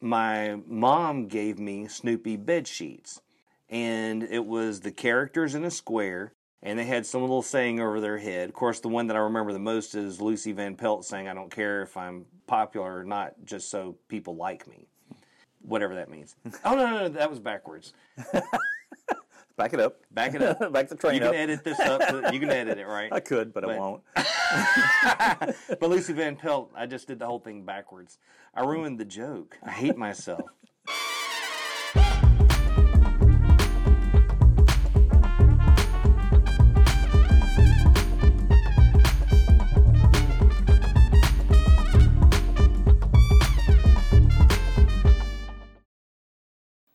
my mom gave me Snoopy bed sheets, and it was the characters in a square, and they had some little saying over their head. Of course, the one that I remember the most is Lucy Van Pelt saying, "I don't care if I'm popular or not, just so people like me." Whatever that means. oh no, no, no, that was backwards. Back it up. Back it up. Back the train You can up. edit this up. You can edit it, right? I could, but, I won't. but Lucy Van Pelt, I just did the whole thing backwards. I ruined the joke. I hate myself.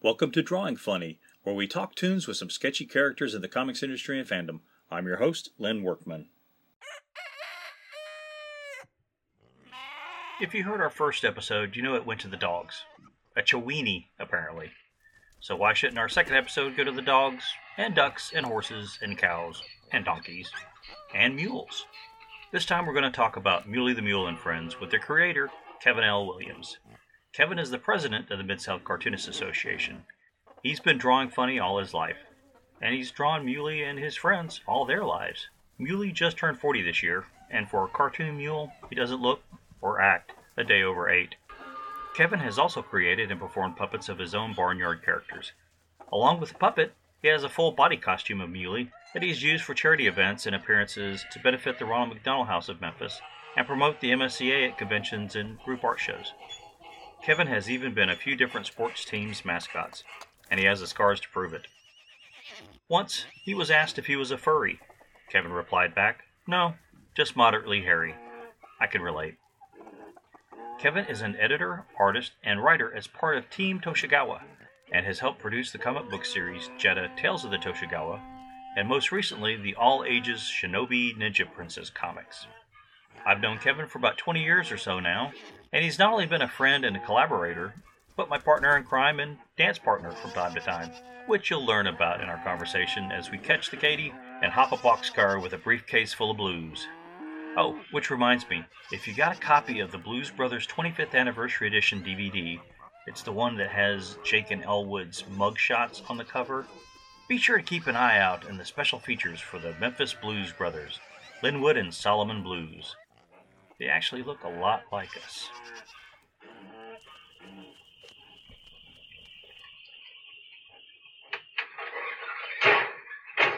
Welcome to Drawing Funny, where we talk tunes with some sketchy characters in the comics industry and fandom. I'm your host, Len Workman. If you heard our first episode, you know it went to the dogs. A Chowini, apparently. So why shouldn't our second episode go to the dogs, and ducks, and horses, and cows, and donkeys, and mules? This time we're going to talk about Muley the Mule and Friends with their creator, Kevin L. Williams. Kevin is the president of the Mid South Cartoonists Association. He's been drawing funny all his life, and he's drawn Muley and his friends all their lives. Muley just turned 40 this year, and for a cartoon mule, he doesn't look or act a day over eight. Kevin has also created and performed puppets of his own barnyard characters. Along with the puppet, he has a full body costume of Muley that he's used for charity events and appearances to benefit the Ronald McDonald House of Memphis and promote the MSCA at conventions and group art shows. Kevin has even been a few different sports teams' mascots, and he has the scars to prove it. Once, he was asked if he was a furry. Kevin replied back, No, just moderately hairy. I can relate. Kevin is an editor, artist, and writer as part of Team Toshigawa, and has helped produce the comic book series Jetta Tales of the Toshigawa, and most recently the all ages Shinobi Ninja Princess comics. I've known Kevin for about 20 years or so now, and he's not only been a friend and a collaborator, but my partner in crime and dance partner from time to time, which you'll learn about in our conversation as we catch the Katy and hop a boxcar with a briefcase full of blues. Oh, which reminds me, if you got a copy of the Blues Brothers 25th Anniversary Edition DVD, it's the one that has Jake and Elwood's mugshots on the cover. Be sure to keep an eye out in the special features for the Memphis Blues Brothers, Linwood and Solomon Blues. They actually look a lot like us. It's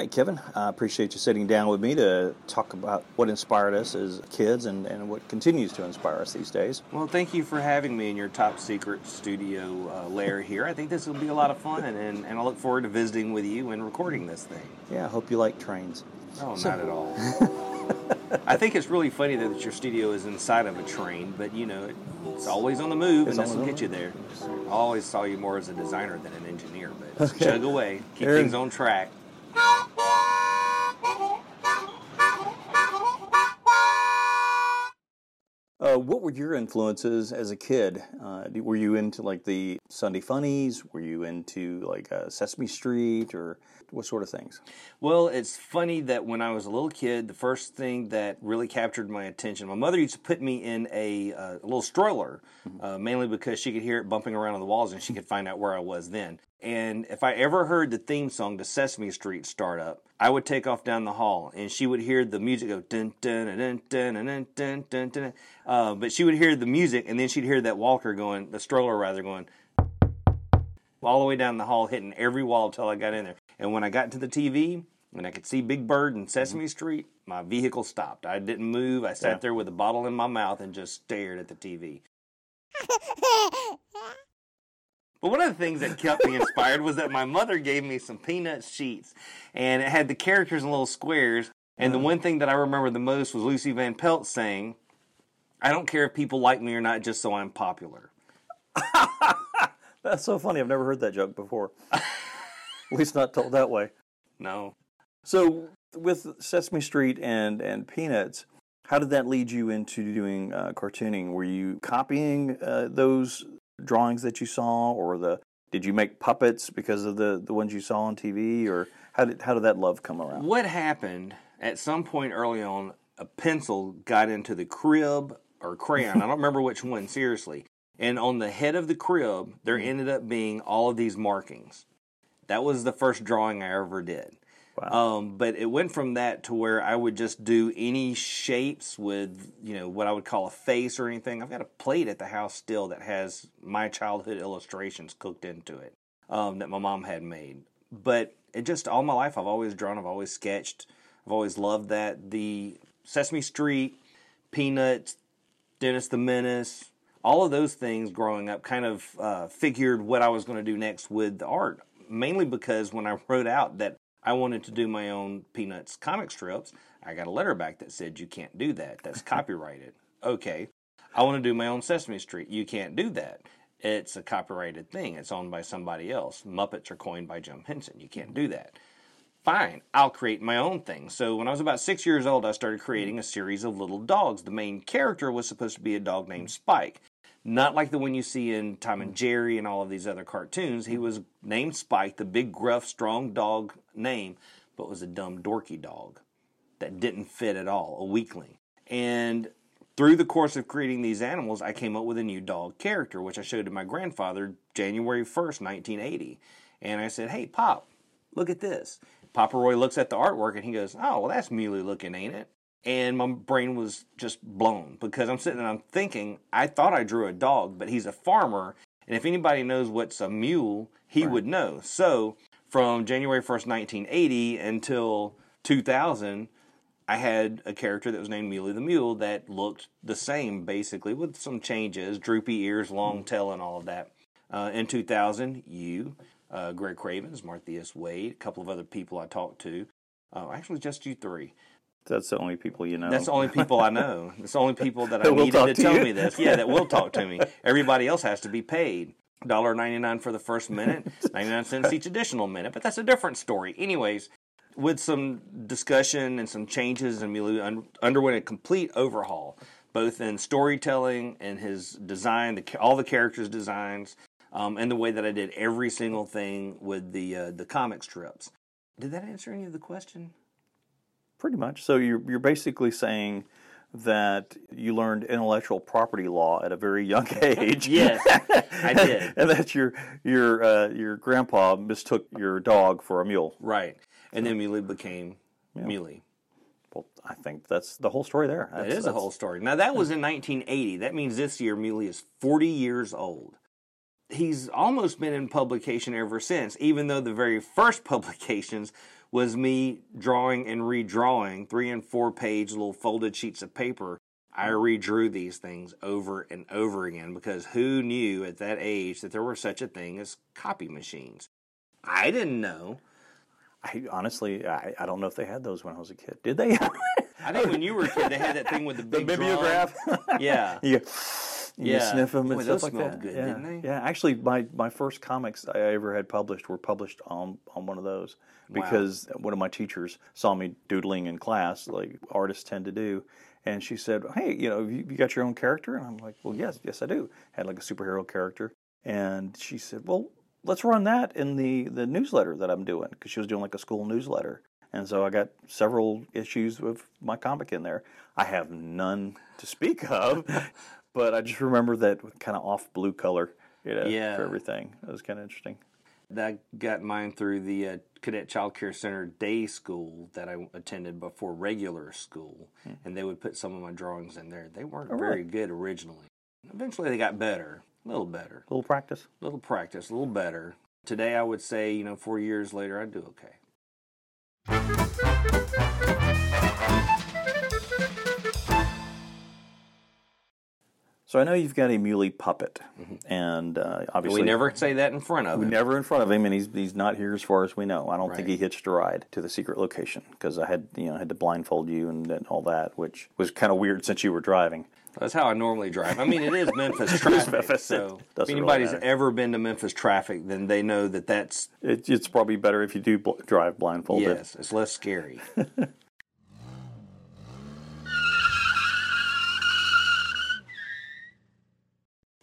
Right, Kevin, I appreciate you sitting down with me to talk about what inspired us as kids and, and what continues to inspire us these days. Well, thank you for having me in your top secret studio uh, lair here. I think this will be a lot of fun, and, and, I look forward to visiting with you and recording this thing. Yeah, I hope you like trains. Oh, not at all. I think it's really funny that your studio is inside of a train, but you know, it's always on the move, It's and this will get you there. I always saw you more as a designer than an engineer, but just chug away, keep There- things on track. Uh, what were your influences as a kid? Uh, were you into like the Sunday Funnies? Were you into like uh, Sesame Street or what sort of things? Well, it's funny that when I was a little kid, the first thing that really captured my attention, my mother used to put me in a, uh, a little stroller, uh, mainly because she could hear it bumping around on the walls and she could find out where I was then. And if I ever heard the theme song to Sesame Street start up, I would take off down the hall and she would hear the music go dun dun dun dun dun dun dun dun. dun. Uh, but she would hear the music and then she'd hear that walker going, the stroller rather going, all the way down the hall, hitting every wall until I got in there. And when I got to the TV and I could see Big Bird and Sesame mm-hmm. Street, my vehicle stopped. I didn't move. I sat Yeah. there with a bottle in my mouth and just stared at the TV. But one of the things that kept me inspired was that my mother gave me some peanut sheets, and it had the characters in little squares. And the mm-hmm. one thing that I remember the most was Lucy Van Pelt saying, "I don't care if people like me or not, just so I'm popular." That's so funny. I've never heard that joke before. At least not told that way. No, So with Sesame Street and and Peanuts, How did that lead you into doing uh, cartooning? Were you copying uh, those drawings that you saw, or the did you make puppets because of the, the ones you saw on TV, or how did how did that love come around? What happened at some point early on? A pencil got into the crib or crayon. I don't remember which one. Seriously, and on the head of the crib, there ended up being all of these markings. That was the first drawing I ever did. Wow. Um, but it went from that to where I would just do any shapes with, you know, what I would call a face or anything. I've got a plate at the house still that has my childhood illustrations cooked into it um, that my mom had made. But it just all my life I've always drawn. I've always sketched. I've always loved that. The Sesame Street, Peanuts, Dennis the Menace, all of those things growing up kind of uh, figured what I was going to do next with the art. Mainly because when I wrote out that I wanted to do my own Peanuts comic strips. I got a letter back that said, You can't do that. That's copyrighted. Okay. I want to do my own Sesame Street. You can't do that. It's a copyrighted thing. It's owned by somebody else. Muppets are coined by Jim Henson. You can't do that. Fine, I'll create my own thing. So when I was about six years old, I started creating a series of little dogs. The main character was supposed to be a dog named Spike not like the one you see in Tom and Jerry and all of these other cartoons. He was named Spike, the big, gruff, strong dog name, but was a dumb, dorky dog that didn't fit at all, a weakling. And through the course of creating these animals, I came up with a new dog character, which I showed to my grandfather January 1st, 1980. And I said, Hey, Pop, look at this. Papa Roy looks at the artwork and he goes, Oh, well, that's muley looking, ain't it? And my brain was just blown because I'm sitting and I'm thinking, I thought I drew a dog, but he's a farmer, and if anybody knows what's a mule, he right. would know. So from January 1st, 1980 until 2000, I had a character that was named Muley the Mule that looked the same basically with some changes, droopy ears, long tail, and all of that. Uh, in 2000, you, uh, Greg Cravens, Marthias Wade, a couple of other people I talked to, uh, actually just you three. That's the only people you know. That's the only people I know. It's the only people that I needed to, to tell me this. Yeah, that will talk to me. Everybody else has to be paid. $1.99 for the first minute, 99 cents each additional minute. But that's a different story. Anyways, with some discussion and some changes, and Muley underwent a complete overhaul, both in storytelling and his design, the, all the characters' designs, um, and the way that I did every single thing with the uh, the comic strips. Did that answer any of the question? Pretty much. So you're you're basically saying that you learned intellectual property law at a very young age. yes, I did. and that your your uh, your grandpa mistook your dog for a mule. Right, and then Muley became yeah. Muley. Well, I think that's the whole story there. That's, that is the whole story. Now that was in 1980. That means this year Muley is 40 years old. He's almost been in publication ever since, even though the very first publications was me drawing and redrawing three and four page little folded sheets of paper. I redrew these things over and over again because who knew at that age that there were such a thing as copy machines? I didn't know. I honestly, I, I don't know if they had those when I was a kid. Did they? I think when you were a kid, they had that thing with the big the mimeograph. yeah. yeah. You yeah. sniff them and Boy, stuff like that. Good, yeah. Yeah, actually, my, my first comics I ever had published were published on on one of those because wow. one of my teachers saw me doodling in class, like artists tend to do, and she said, "Hey, you know, you, you got your own character?" And I'm like, "Well, yes, yes, I do." Had like a superhero character, and she said, "Well, let's run that in the the newsletter that I'm doing," because she was doing like a school newsletter. And so I got several issues with my comic in there. I have none to speak of, but I just remember that kind of off blue color, you know, yeah. for everything. It was kind of interesting. That got mine through the uh, Cadet Child Care Center day school that I attended before regular school, hmm. and they would put some of my drawings in there. They weren't oh, very really? good originally. Eventually, they got better, a little better. A little practice. A little practice, a little better. Today, I would say, you know, four years later, I do okay. So I know you've got a muley puppet, mm-hmm. and uh, obviously we never say that in front of him. Never in front of him, and he's he's not here as far as we know. I don't right. think he hitched a ride to the secret location because I had you know had to blindfold you and, and all that, which was kind of weird since you were driving. That's how I normally drive. I mean, it is Memphis traffic. Memphis, so if anybody's really ever been to Memphis traffic, then they know that that's. It, it's probably better if you do bl- drive blindfolded. Yes, it's less scary.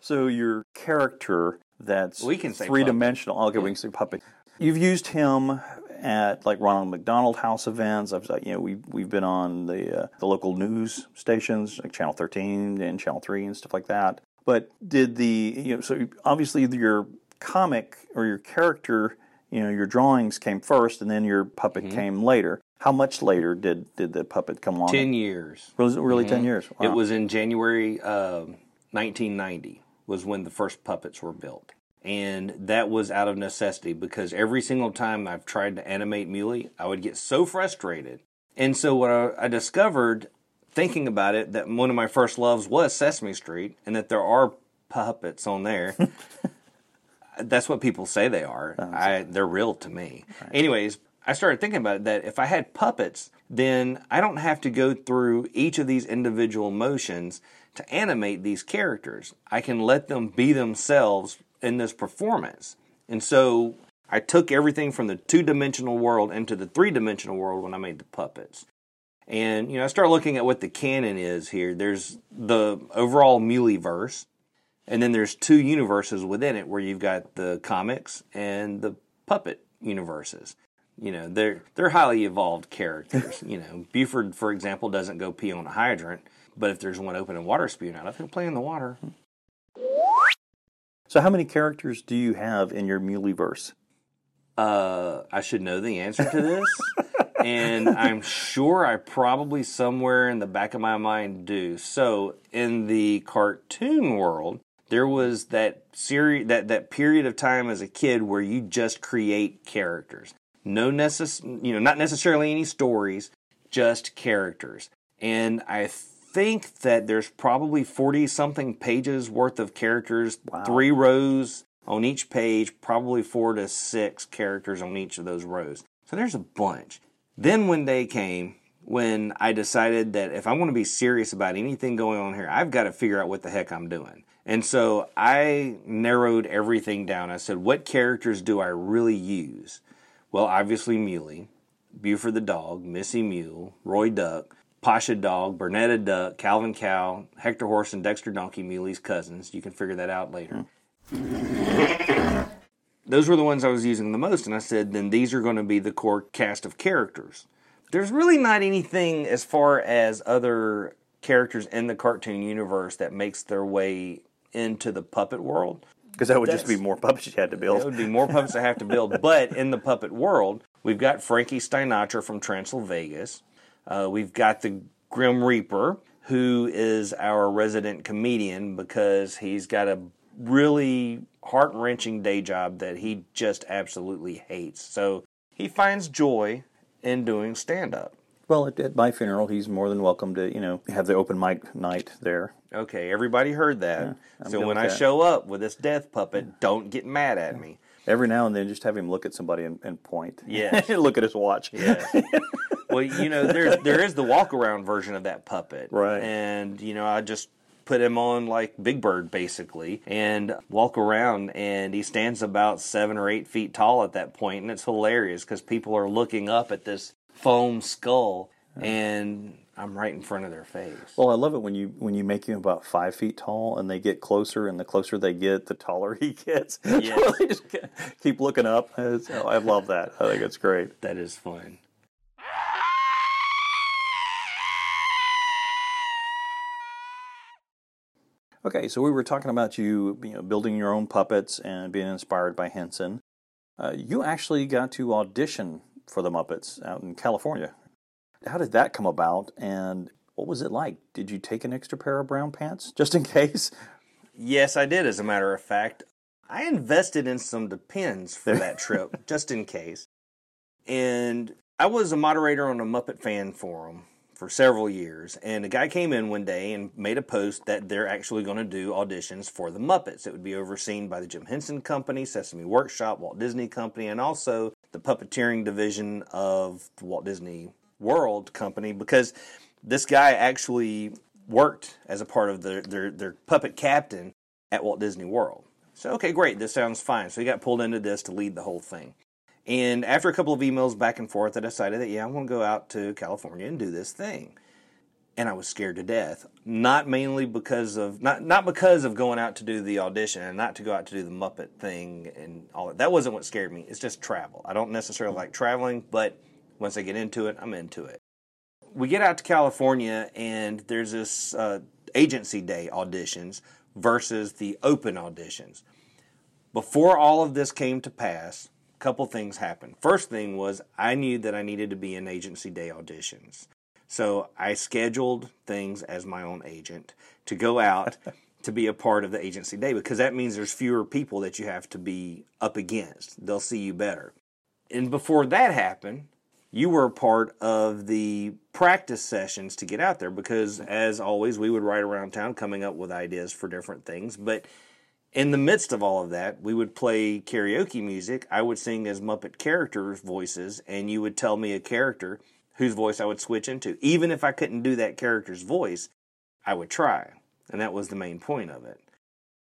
So your character that's We can say three dimensional. Okay, we can say puppet. You've used him at like Ronald McDonald House events. I've you know we we've been on the uh, the local news stations like Channel 13 and Channel 3 and stuff like that. But did the you know so obviously your comic or your character you know your drawings came first and then your puppet Mm-hmm. came later. How much later did did the puppet come along? 10 years. Was it really ten years? It was in January uh, 1990 was when the first puppets were built. And that was out of necessity because every single time I've tried to animate Muley, I would get so frustrated. And so what I, I discovered, thinking about it, that one of my first loves was Sesame Street, and that there are puppets on there. That's what people say they are. I, they're real to me. Anyways, I started thinking about it that if I had puppets, then I don't have to go through each of these individual motions to animate these characters. I can let them be themselves in this performance. And so I took everything from the two dimensional world into the three dimensional world when I made the puppets. And you know, I start looking at what the canon is here. There's the overall Muleyverse, and then there's two universes within it where you've got the comics and the puppet universes. You know, they're they're highly evolved characters. you know, Buford, for example, doesn't go pee on a hydrant, but if there's one open and water spewing out of, he'll play in the water. So how many characters do you have in your Muleyverse? Uh, I should know the answer to this, and I'm sure I probably somewhere in the back of my mind do. So, in the cartoon world, there was that series, that that period of time as a kid where you just create characters. No necess, you know, not necessarily any stories, just characters. And I think that there's probably 40 something pages worth of characters, wow. three rows on each page, probably four to six characters on each of those rows. So there's a bunch. Then one day came when I decided that if I want to be serious about anything going on here, I've got to figure out what the heck I'm doing. And so I narrowed everything down. I said, what characters do I really use? Well, obviously Muley, Buford the dog, Missy Mule, Roy Duck, Pasha Dog, Bernetta Duck, Calvin Cow, Hector Horse, and Dexter Donkey, Muley's cousins. You can figure that out later. Those were the ones I was using the most, and I said, then these are going to be the core cast of characters. There's really not anything as far as other characters in the cartoon universe that makes their way into the puppet world. Because that would just be more puppets you had to It build. would be more puppets I have to build. But in the puppet world, we've got Frankie Steinatra from Transylvania. Uh, we've got the Grim Reaper, who is our resident comedian because he's got a really heart wrenching day job that he just absolutely hates. So he finds joy in doing stand up. Well, at, at my funeral, he's more than welcome to, you know, have the open mic night there. Okay, everybody heard that. I'm so when I that. show up with this death puppet, don't get mad at me. Every now and then, just have him look at somebody and, and point. Yeah, look at his watch. Yes. well, you know, there there is the walk around version of that puppet, Right. And you know, I just put him on like Big Bird basically, and walk around, and he stands about seven or eight feet tall at that point, and it's hilarious because people are looking up at this foam skull, and I'm right in front of their face. Well, I love it when you when you make him about five feet tall, and they get closer, and the closer they get, the taller he gets. Yes. they just keep looking up. It's- oh, I love that. I think it's great. that is fun. Okay, so we were talking about you, you know, building your own puppets and being inspired by Henson. Uh, you actually got to audition for the Muppets out in California. How did that come about, and what was it like? Did you take an extra pair of brown pants just in case? Yes, I did. As a matter of fact, I invested in some Depends for that trip, just in case. And I was a moderator on a Muppet fan forum for several years, and a guy came in one day and made a post that they're actually going to do auditions for the Muppets. It would be overseen by the Jim Henson Company, Sesame Workshop, Walt Disney Company, and also the puppeteering division of the Walt Disney World Company, because this guy actually worked as a part of their, their, their puppet captain at Walt Disney World. So, okay, great, this sounds fine. So he got pulled into this to lead the whole thing. And after a couple of emails back and forth, I decided that, yeah, I'm going to go out to California and do this thing. and I was scared to death. Not mainly because of not not because of going out to do the audition and not to go out to do the Muppet thing and all that. That wasn't what scared me. It's just travel. I don't necessarily like traveling, but once I get into it, I'm into it. We get out to California and there's this uh, agency day auditions versus the open auditions. Before all of this came to pass, a couple things happened. First thing was I knew that I needed to be in agency day auditions. So I scheduled things as my own agent to go out to be a part of the agency day because that means there's fewer people that you have to be up against. They'll see you better. And before that happened, you were a part of the practice sessions to get out there because, as always, we would ride around town coming up with ideas for different things. But in the midst of all of that, we would play karaoke music. I would sing as Muppet characters' voices, and you would tell me a character whose voice I would switch into. Even if I couldn't do that character's voice, I would try. And that was the main point of it.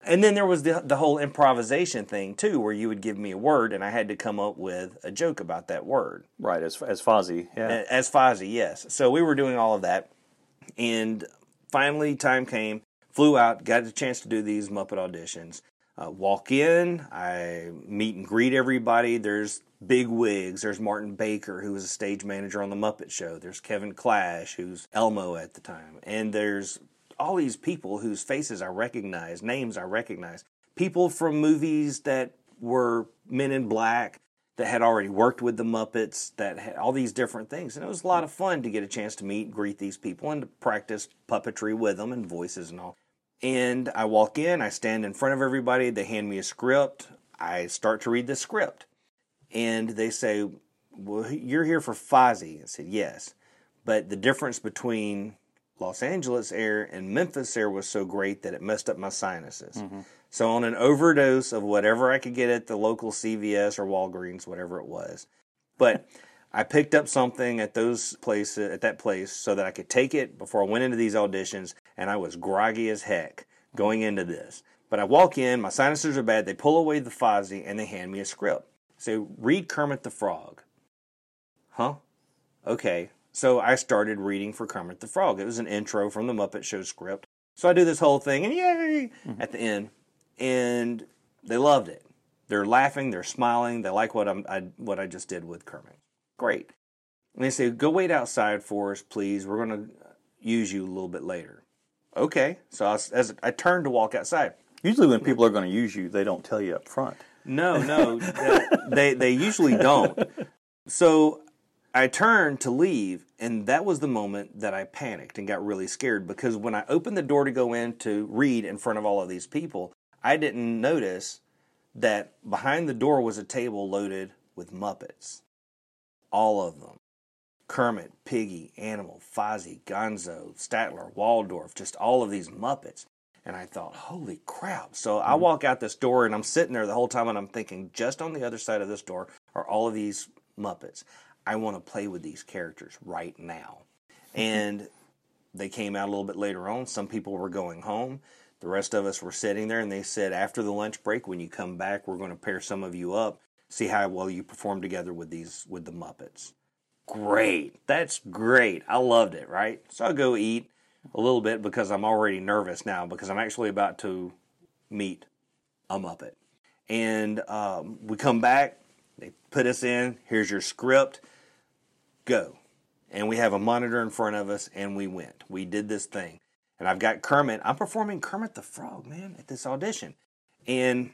And then there was the the whole improvisation thing too, where you would give me a word and I had to come up with a joke about that word. Right, as as Fozzie, yeah. As Fozzie, yes. So we were doing all of that, and finally time came. Flew out, got a chance to do these Muppet auditions. Uh, walk in, I meet and greet everybody. There's big wigs. There's Martin Baker, who was a stage manager on The Muppet Show. There's Kevin Clash, who's Elmo at the time. And there's all these people whose faces I recognize, names I recognize. People from movies that were Men in Black, that had already worked with the Muppets, that had all these different things. And it was a lot of fun to get a chance to meet, greet these people, and to practice puppetry with them and voices and all. And I walk in, I stand in front of everybody, they hand me a script, I start to read the script and they say, "Well, you're here for Fozzie." I said, "Yes," but the difference between Los Angeles air and Memphis air was so great that it messed up my sinuses. Mm-hmm. So on an overdose of whatever I could get at the local CVS or Walgreens, whatever it was, but I picked up something at those places at that place so that I could take it before I went into these auditions, and I was groggy as heck going into this. But I walk in, my sinuses are bad. They pull away the Fozzie and they hand me a script. Say, read Kermit the Frog. Huh? Okay. So I started reading for Kermit the Frog. It was an intro from the Muppet Show script. So I do this whole thing and yay mm-hmm. at the end. And they loved it. They're laughing, they're smiling, they like what I'm I, what I just did with Kermit. Great. And they say, "Go wait outside for us, please. We're going to use you a little bit later." Okay. So I was, as I turned to walk outside. Usually, when people are going to use you, they don't tell you up front. No, no, they they usually don't. So I turned to leave, and that was the moment that I panicked and got really scared because when I opened the door to go in to read in front of all of these people, I didn't notice that behind the door was a table loaded with Muppets. All of them. Kermit, Piggy, Animal, Fozzie, Gonzo, Statler, Waldorf, just all of these Muppets. And I thought, holy crap. So I mm-hmm. walk out this door and I'm sitting there the whole time and I'm thinking, just on the other side of this door are all of these Muppets. I want to play with these characters right now. And they came out a little bit later on. Some people were going home. The rest of us were sitting there and they said, after the lunch break, when you come back, we're going to pair some of you up, see how well you perform together with these, with the Muppets. Great. That's great. I loved it, right? So I go eat a little bit because I'm already nervous now because I'm actually about to meet a Muppet. And um, we come back, they put us in, here's your script, go. And we have a monitor in front of us, and we went. We did this thing. And I've got Kermit. I'm performing Kermit the Frog, man, at this audition. And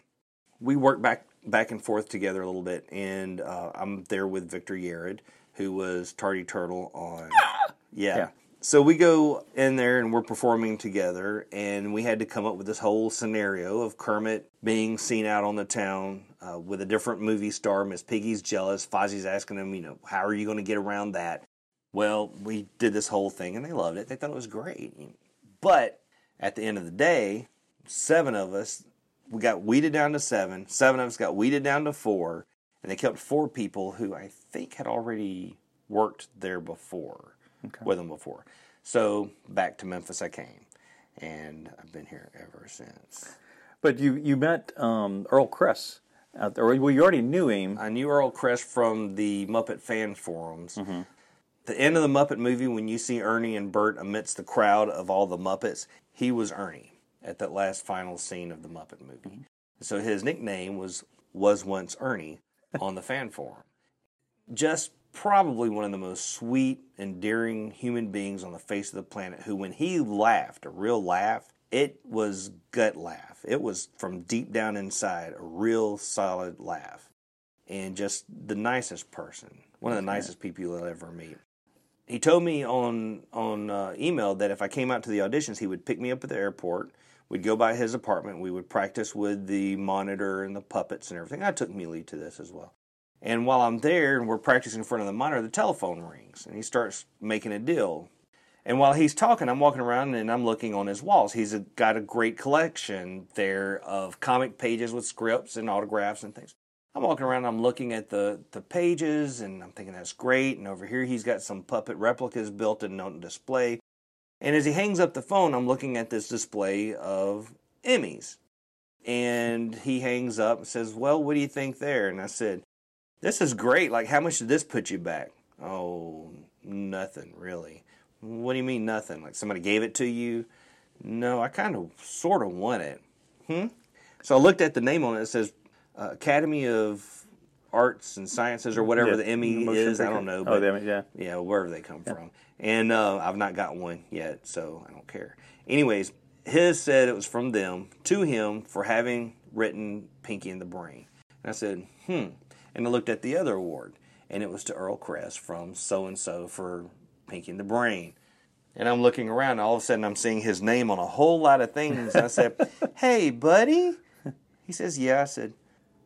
we work back back and forth together a little bit. And uh, I'm there with Victor Yerrid, who was Tardy Turtle on. yeah. yeah so we go in there and we're performing together, and we had to come up with this whole scenario of Kermit being seen out on the town uh, with a different movie star. Miss Piggy's jealous. Fozzie's asking him, you know, how are you going to get around that? Well, we did this whole thing, and they loved it. They thought it was great. But at the end of the day, seven of us, we got weeded down to seven. Seven of us got weeded down to four, and they kept four people who I think had already worked there before okay. with them before. So back to Memphis I came, and I've been here ever since. But you you met um, Earl Kress out there. Well, you already knew him. I knew Earl Kress from the Muppet fan forums. Mm-hmm. the end of the Muppet movie, when you see Ernie and Bert amidst the crowd of all the Muppets, he was Ernie at that last final scene of the Muppet movie. So his nickname was was once Ernie on the fan forum. Just probably one of the most sweet, endearing human beings on the face of the planet. Who, when he laughed, a real laugh, it was gut laugh. It was from deep down inside, a real solid laugh, and just the nicest person. One of the nicest people you'll ever meet he told me on on uh, email that if I came out to the auditions, he would pick me up at the airport. We'd go by his apartment. We would practice with the monitor and the puppets and everything. I took Muley to this as well. And while I'm there and we're practicing in front of the monitor, the telephone rings and he starts making a deal. And while he's talking, I'm walking around and I'm looking on his walls. He's a, got a great collection there of comic pages with scripts and autographs and things. I'm walking around, I'm looking at the, the pages, and I'm thinking that's great. And over here, he's got some puppet replicas built and on display. And as he hangs up the phone, I'm looking at this display of Emmys. And he hangs up and says, Well, what do you think there? And I said, This is great. Like, how much did this put you back? Oh, nothing, really. What do you mean, nothing? Like, somebody gave it to you? No, I kind of sort of want it. Hmm? So I looked at the name on it. It says uh, Academy of Arts and Sciences or whatever Yeah, the Emmy is. I don't know. Oh, but- the Emmy, yeah. yeah, wherever they come from. And uh, I've not got one yet, so I don't care. Anyways, his said it was from them to him for having written Pinky and the Brain. And I said, hmm. And I looked at the other award, and it was to Earl Kress from so and so for Pinky and the Brain. And I'm looking around, and all of a sudden I'm seeing his name on a whole lot of things. And I said, hey, buddy. He says, yeah. I said,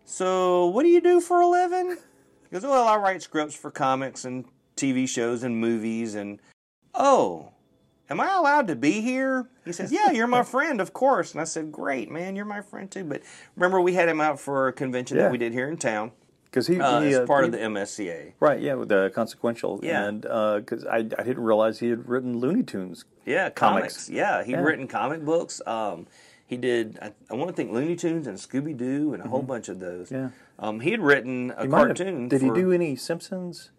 so what do you do for a living? He goes, well, I write scripts for comics and TV shows and movies. And oh, am I allowed to be here? He says, yeah, you're my friend, of course. And I said, great, man, you're my friend too. But remember, we had him out for a convention Yeah. that we did here in town Because he, uh, he, uh, part he- of the MSCA. right, yeah, with the consequential, Yeah. and because I, I didn't realize he had written Looney Tunes. Yeah, Comics. comics. Yeah, he'd Yeah. written comic books. Um, he did. I, I want to think Looney Tunes and Scooby Doo and a whole bunch of those. Mm-hmm. Yeah. Um, he had written a He might have- cartoon. did for- he do any Simpsons?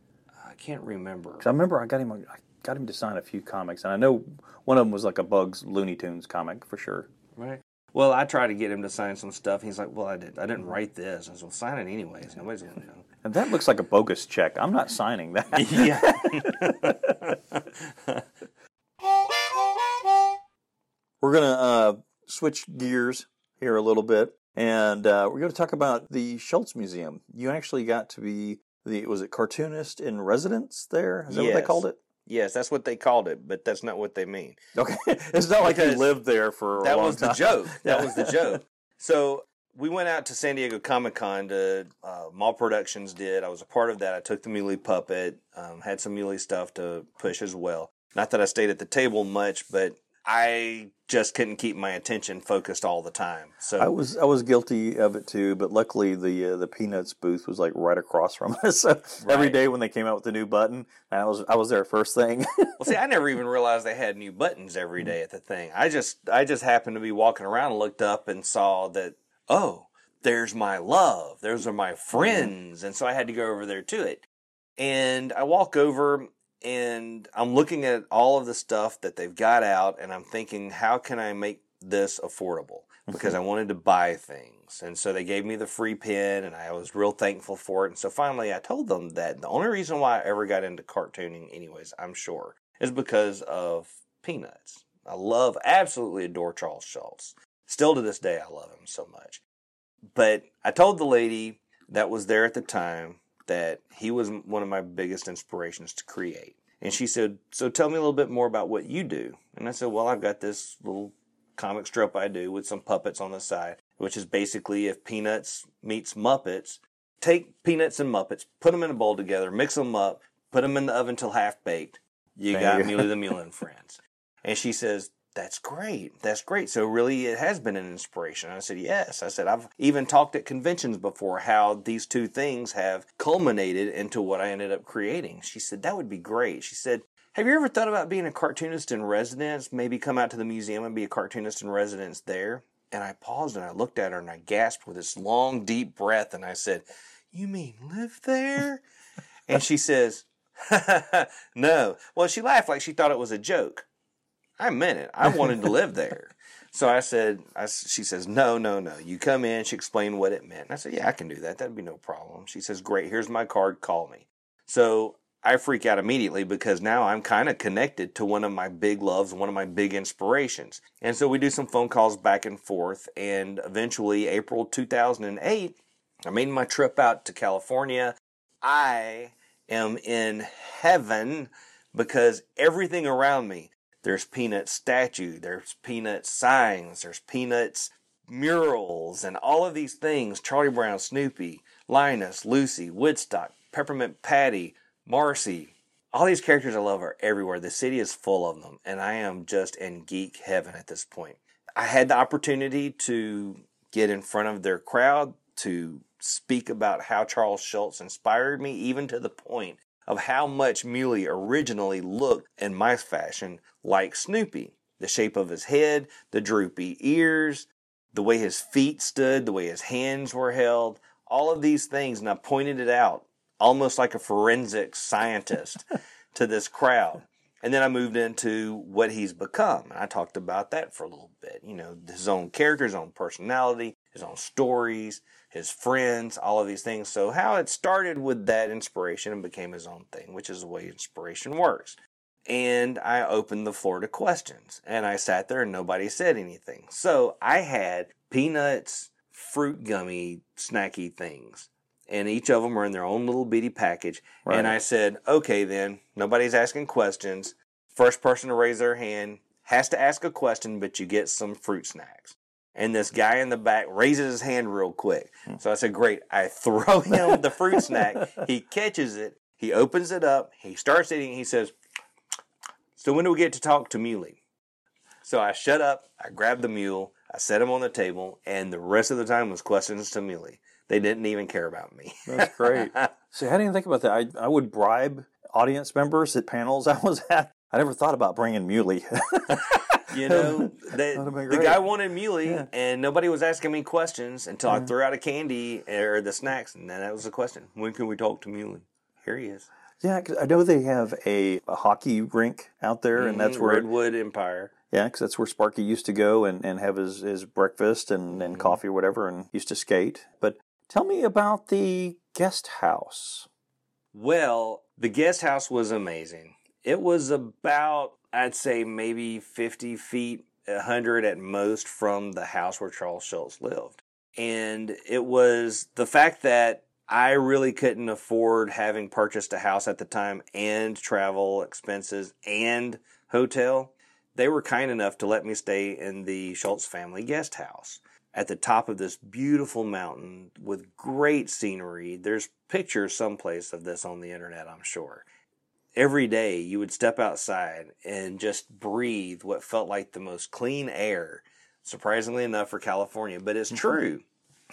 I can't remember. 'Cause I remember I got him. I got him to sign a few comics, and I know one of them was like a Bugs Looney Tunes comic for sure. Right. Well, I tried to get him to sign some stuff. He's like, "Well, I did. I didn't write this." I said, "Well, sign it anyways. Nobody's gonna know." And that looks like a bogus check. I'm not signing that. yeah. We're going to uh, switch gears here a little bit, and uh, we're going to talk about the Schulz Museum. You actually got to be the was it cartoonist in residence there? Is that what they Yes. called it? yes, that's what they called it, but that's not what they mean. Okay, it's not like you lived there for a that was the time. joke. That was the joke. So we went out to San Diego Comic Con to uh, Mall Productions. Did I was a part of that? I took the Muley puppet, um, had some Muley stuff to push as well. Not that I stayed at the table much, but I just couldn't keep my attention focused all the time. So I was I was guilty of it too, but luckily the uh, the Peanuts booth was like right across from us. So every Right. day when they came out with the new button, I was I was there first thing. Well, see, I never even realized they had new buttons every day at the thing. I just, I just happened to be walking around and looked up and saw that, oh, there's my love. Those are my friends, and so I had to go over there to it. And I walk over and I'm looking at all of the stuff that they've got out, and I'm thinking, how can I make this affordable? Mm-hmm. Because I wanted to buy things. And so they gave me the free pen, and I was real thankful for it. And so finally, I told them that the only reason why I ever got into cartooning, anyways, I'm sure, is because of Peanuts. I love, absolutely adore Charles Schulz. Still to this day, I love him so much. But I told the lady that was there at the time that he was one of my biggest inspirations to create. And she said, So tell me a little bit more about what you do. And I said, Well, I've got this little comic strip I do with some puppets on the side, which is basically if Peanuts meets Muppets, take Peanuts and Muppets, put them in a bowl together, mix them up, put them in the oven till half baked. You There got you. Muley the Mule and Friends. And she says, that's great. That's great. So really it has been an inspiration. I said, yes. I said, I've even talked at conventions before how these two things have culminated into what I ended up creating. She said, that would be great. She said, have you ever thought about being a cartoonist in residence? Maybe come out to the museum and be a cartoonist in residence there? And I paused and I looked at her and I gasped with this long, deep breath and I said, You mean live there? and she says, no. Well, she laughed like she thought it was a joke. I meant it. I wanted to live there. So I said, I, she says, no, no, no. You come in. She explained what it meant. And I said, yeah, I can do that. That'd be no problem. She says, great. Here's my card. Call me. So I freak out immediately because now I'm kind of connected to one of my big loves, one of my big inspirations. And so we do some phone calls back and forth. And eventually, April 2008, I made my trip out to California. I am in heaven because everything around me there's Peanuts statue, there's Peanuts signs, there's Peanuts murals, and all of these things Charlie Brown, Snoopy, Linus, Lucy, Woodstock, Peppermint Patty, Marcy. All these characters I love are everywhere. The city is full of them, and I am just in geek heaven at this point. I had the opportunity to get in front of their crowd to speak about how Charles Schulz inspired me, even to the point of how much Muley originally looked in my fashion like Snoopy. The shape of his head, the droopy ears, the way his feet stood, the way his hands were held, all of these things. And I pointed it out almost like a forensic scientist to this crowd. And then I moved into what he's become. And I talked about that for a little bit. You know, his own character, his own personality, his own stories, his friends, all of these things. So, how it started with that inspiration and became his own thing, which is the way inspiration works. And I opened the floor to questions, and I sat there and nobody said anything. So, I had peanuts, fruit gummy, snacky things. And each of them were in their own little bitty package. Right. And I said, okay, then, nobody's asking questions. First person to raise their hand has to ask a question, but you get some fruit snacks and this guy in the back raises his hand real quick. Hmm. So I said, Great. I throw him the fruit snack. He catches it. He opens it up. He starts eating. He says, So when do we get to talk to Muley? So I shut up. I grabbed the mule. I set him on the table. And the rest of the time was questions to Muley. They didn't even care about me. That's great. See, I didn't think about that. I, I would bribe audience members at panels I was at. I never thought about bringing Muley. You know, the, That'd have been the guy wanted Muley, Yeah. and nobody was asking me questions until I threw out a candy or the snacks, and then that was the question: When can we talk to Muley? Here he is. yeah, 'cause I know they have a, a hockey rink out there, and that's Mhm, where Redwood Empire. Yeah, because that's where Sparky used to go and, and have his, his breakfast and, and coffee or whatever and used to skate. But tell me about the guest house. Well, the guest house was amazing. It was about, I'd say, maybe 50 feet, 100 at most from the house where Charles Schulz lived. And it was the fact that I really couldn't afford having purchased a house at the time and travel expenses and hotel. They were kind enough to let me stay in the Schulz family guest house at the top of this beautiful mountain with great scenery. There's pictures someplace of this on the internet, I'm sure. Every day you would step outside and just breathe what felt like the most clean air, surprisingly enough for California, but it's true.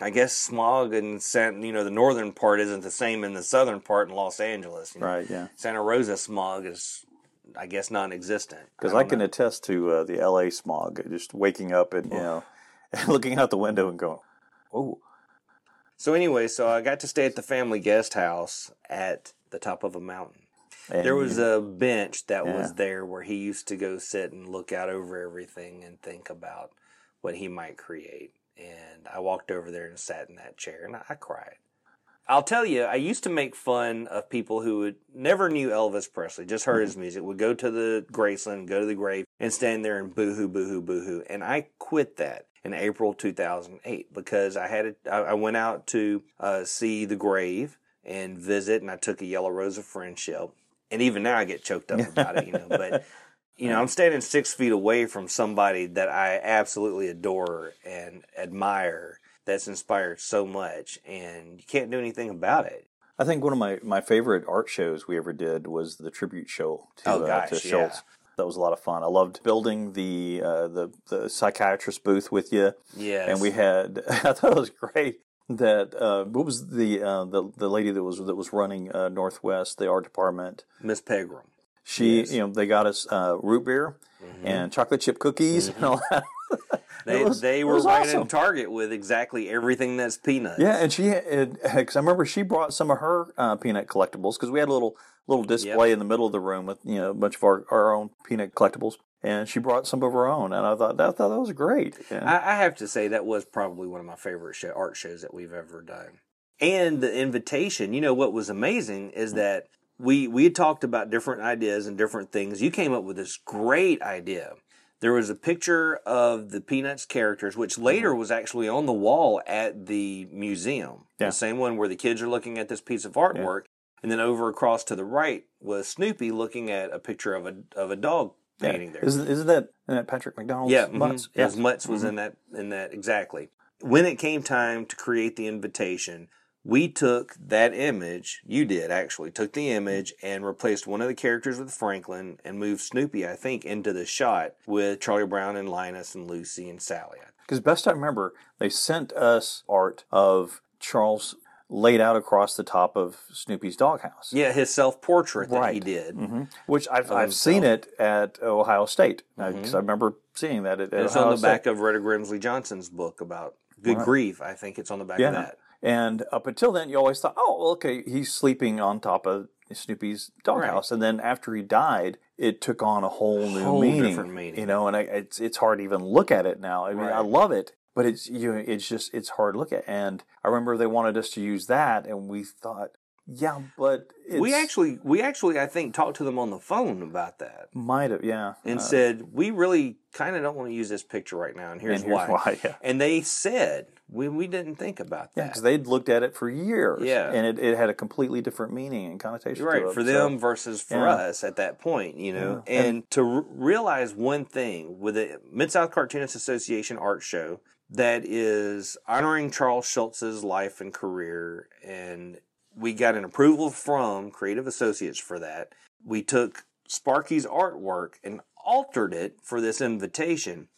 I guess smog in San, you know, the northern part isn't the same in the southern part in Los Angeles. you know. Right, yeah. Santa Rosa smog is, I guess, non-existent. Because don't I, can know. attest to uh, the LA smog, just waking up and, you know, looking out the window and going, oh, So anyway, so I got to stay at the family guest house at the top of a mountain. And There was a bench that was there where he used to go sit and look out over everything and think about what he might create. And I walked over there and sat in that chair and I cried. I'll tell you, I used to make fun of people who would never knew Elvis Presley, just heard his music, would go to the Graceland, go to the grave, and stand there and boohoo, boohoo, boohoo. And I quit that in April 2008 because I had a, I I went out to uh, see the grave and visit, and I took a yellow rose of friendship. And even now, I get choked up about it, you know. But you know, I'm standing six feet away from somebody that I absolutely adore and admire. That's inspired so much, and you can't do anything about it. I think one of my, my favorite art shows we ever did was the tribute show to, Oh, uh, gosh, to yeah. Schulz. That was a lot of fun. I loved building the uh, the the psychiatrist booth with you. Yeah, and we had I thought it was great that uh, what was the uh, the the lady that was that was running uh, Northwest the art department. Miss Pegram. She Yes. Mm-hmm. you know they got us uh, root beer and chocolate chip cookies and all that. They, was- they were right awesome. in Target with exactly everything that's peanuts. Yeah, and she because I remember she brought some of her uh, peanut collectibles because we had a little little display in the middle of the room with you know a bunch of our, our own peanut collectibles, and she brought some of her own, and I thought that thought that was great. Yeah. I, I have to say that was probably one of my favorite show, art shows that we've ever done. And the invitation, you know, what was amazing is mm. that we we had talked about different ideas and different things. You came up with this great idea. There was a picture of the Peanuts characters, which later mm-hmm. was actually on the wall at the museum. Yeah. The same one where the kids are looking at this piece of artwork, and then over across to the right was Snoopy looking at a picture of a of a dog Yeah. painting there. Isn't, isn't that that Patrick McDonnell's Yeah, butts? mhm. His Mutts was in that in that exactly. When it came time to create the invitation, we took that image. You did actually took the image and replaced one of the characters with Franklin and moved Snoopy, I think, into the shot with Charlie Brown and Linus and Lucy and Sally. Because best I remember, they sent us art of Charles laid out across the top of Snoopy's doghouse. Yeah, his self portrait that he Right. did. hmm Which I've, I've seen it at Ohio State because I remember seeing that at, at It's Ohio on the State. back of Rheta Grimsley Johnson's book about good Right. grief. I think it's on the back Yeah. of that. And up until then, you always thought, oh, well, okay, he's sleeping on top of Snoopy's doghouse. And then after he died, it took on a whole new Whole meaning, different meaning. You know, and I, it's it's hard to even look at it now. I mean, I love it, but it's you. know, It's just it's hard to look at. And I remember they wanted us to use that, and we thought, yeah, but it's, we actually, we actually, I think, talked to them on the phone about that. might have, yeah, and uh, said, "We really kind of don't want to use this picture right now, and here's, and here's why. why, yeah. And they said, "We we didn't think about Yeah, that." because they'd looked at it for years, Yeah. and it, it had a completely different meaning and connotation. Right it, for so- them versus for yeah. us at that point, you know. Yeah. And, to r- realize one thing with the Mid South Cartoonists Association art show that is honoring Charles Schulz's life and career, and we got an approval from Creative Associates for that. We took Sparky's artwork and altered it for this invitation,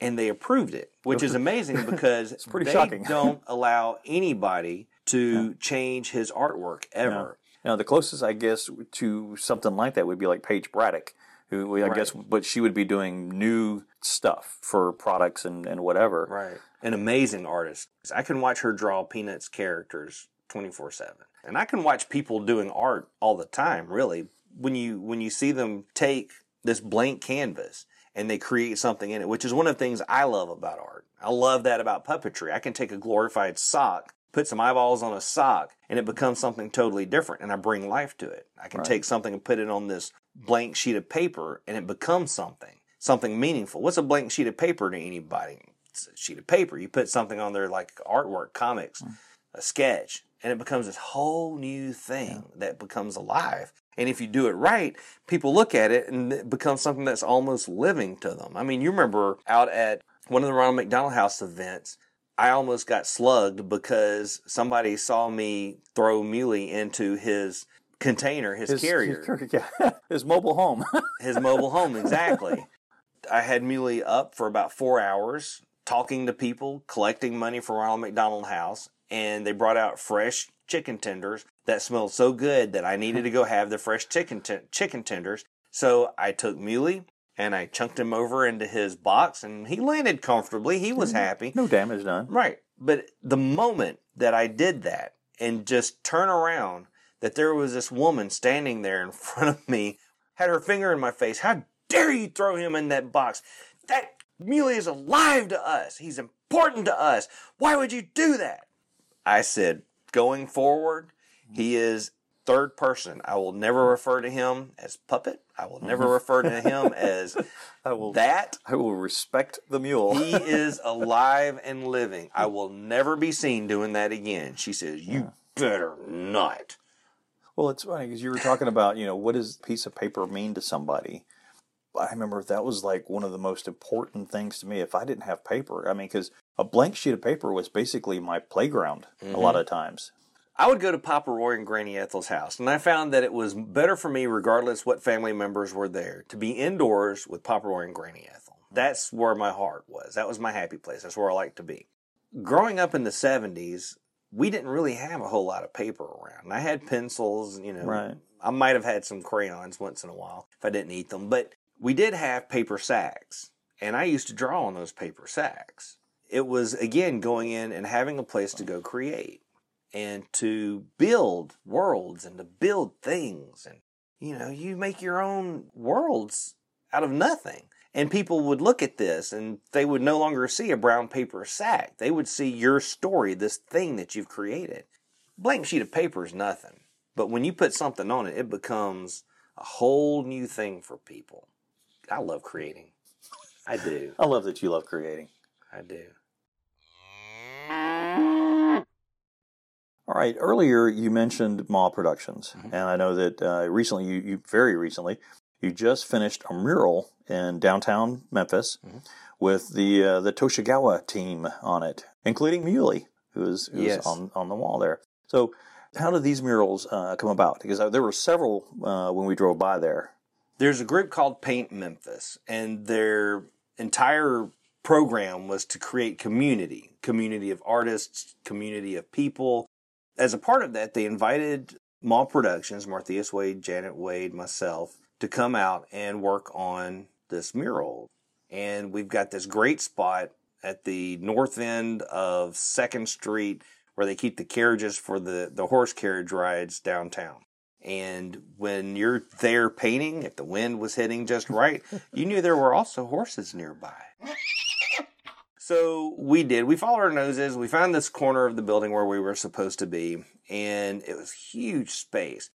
and they approved it, which is amazing because it's pretty they shocking. don't allow anybody to change his artwork ever. Now, the closest, I guess, to something like that would be like Paige Braddock, who I Right. guess, but she would be doing new stuff for products and, and whatever. Right. An amazing artist. I can watch her draw Peanuts characters 24/7. And I can watch people doing art all the time, really. When you when you see them take this blank canvas and they create something in it, which is one of the things I love about art. I love that about puppetry. I can take a glorified sock, put some eyeballs on a sock, and it becomes something totally different and I bring life to it. I can Right. take something and put it on this blank sheet of paper and it becomes something, something meaningful. What's a blank sheet of paper to anybody? It's a sheet of paper. You put something on there like artwork, comics, mm. a sketch, and it becomes this whole new thing that becomes alive. And if you do it right, people look at it and it becomes something that's almost living to them. I mean, you remember out at one of the Ronald McDonald House events, I almost got slugged because somebody saw me throw Muley into his container, his, carrier. yeah, his mobile home. his mobile home exactly. I had muley up for about four hours talking to people collecting money for ronald mcdonald house and they brought out fresh chicken tenders that smelled so good that i needed to go have the fresh chicken ten- chicken tenders. So i took muley and i chunked him over into his box and he landed comfortably he was mm-hmm. happy no damage done. Right. But the moment that I did that and just turn around, that there was this woman standing there in front of me, had her finger in my face. How dare you throw him in that box? That Muley is alive to us. He's important to us. Why would you do that? I said, going forward, he is third person. I will never refer to him as puppet. I will never refer to him as I will. that. I will respect the mule. He is alive and living. I will never be seen doing that again. She says, You better not. Well, it's funny because you were talking about, you know, what does a piece of paper mean to somebody? I remember that was like one of the most important things to me. If I didn't have paper, I mean, because a blank sheet of paper was basically my playground a lot mm-hmm. of times. I would go to Papa Roy and Granny Ethel's house, and I found that it was better for me, regardless what family members were there, to be indoors with Papa Roy and Granny Ethel. That's where my heart was. That was my happy place. That's where I like to be. Growing up in the 70s, we didn't really have a whole lot of paper around. I had pencils, you know. Right. I might have had some crayons once in a while if I didn't eat them, but we did have paper sacks. and I used to draw on those paper sacks. It was again going in and having a place to go create and to build worlds and to build things. And you know you make your own worlds out of nothing. And people would look at this and they would no longer see a brown paper sack. They would see your story this thing that you've created. Blank sheet of paper is nothing. But when you put something on it it becomes a whole new thing for people. I love creating. I do. I love that you love creating. i do All right. Earlier, you mentioned Maw Productions, Mhm. and I know that uh, recently, you, you very recently, you just finished a mural in downtown Memphis Mhm. with the uh, the Toshigawa team on it, including Muley, who's, who's Yes. on on the wall there. So, how did these murals uh, come about? Because uh, there were several uh, when we drove by there. there's a group called Paint Memphis, and their entire program was to create community, community of artists, community of people. As a part of that, they invited Mall Productions, Martheus Wade, Janet Wade, myself, to come out and work on this mural. And we've got this great spot at the north end of Second Street where they keep the carriages for the, the horse carriage rides downtown. And when you're there painting, if the wind was hitting just right, you knew there were also horses nearby. So we did. We followed our noses. We found this corner of the building where we were supposed to be, and it was huge space.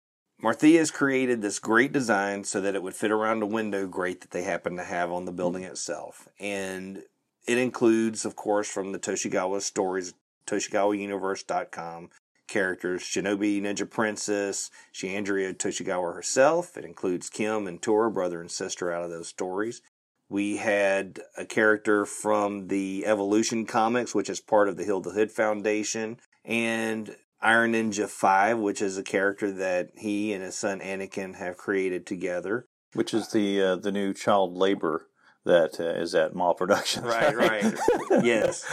Martheus created this great design so that it would fit around a window grate that they happen to have on the mm-hmm. building itself. And it includes, of course, from the Toshigawa stories, ToshigawaUniverse.com, characters Shinobi Ninja Princess, Shiandria Toshigawa herself. It includes Kim and Tora, brother and sister, out of those stories. We had a character from the Evolution comics, which is part of the Heal the Hood Foundation, and Iron Ninja 5, which is a character that he and his son Anakin have created together. which is the uh, the new child labor that uh, is at Mall Productions. Right, right. yes.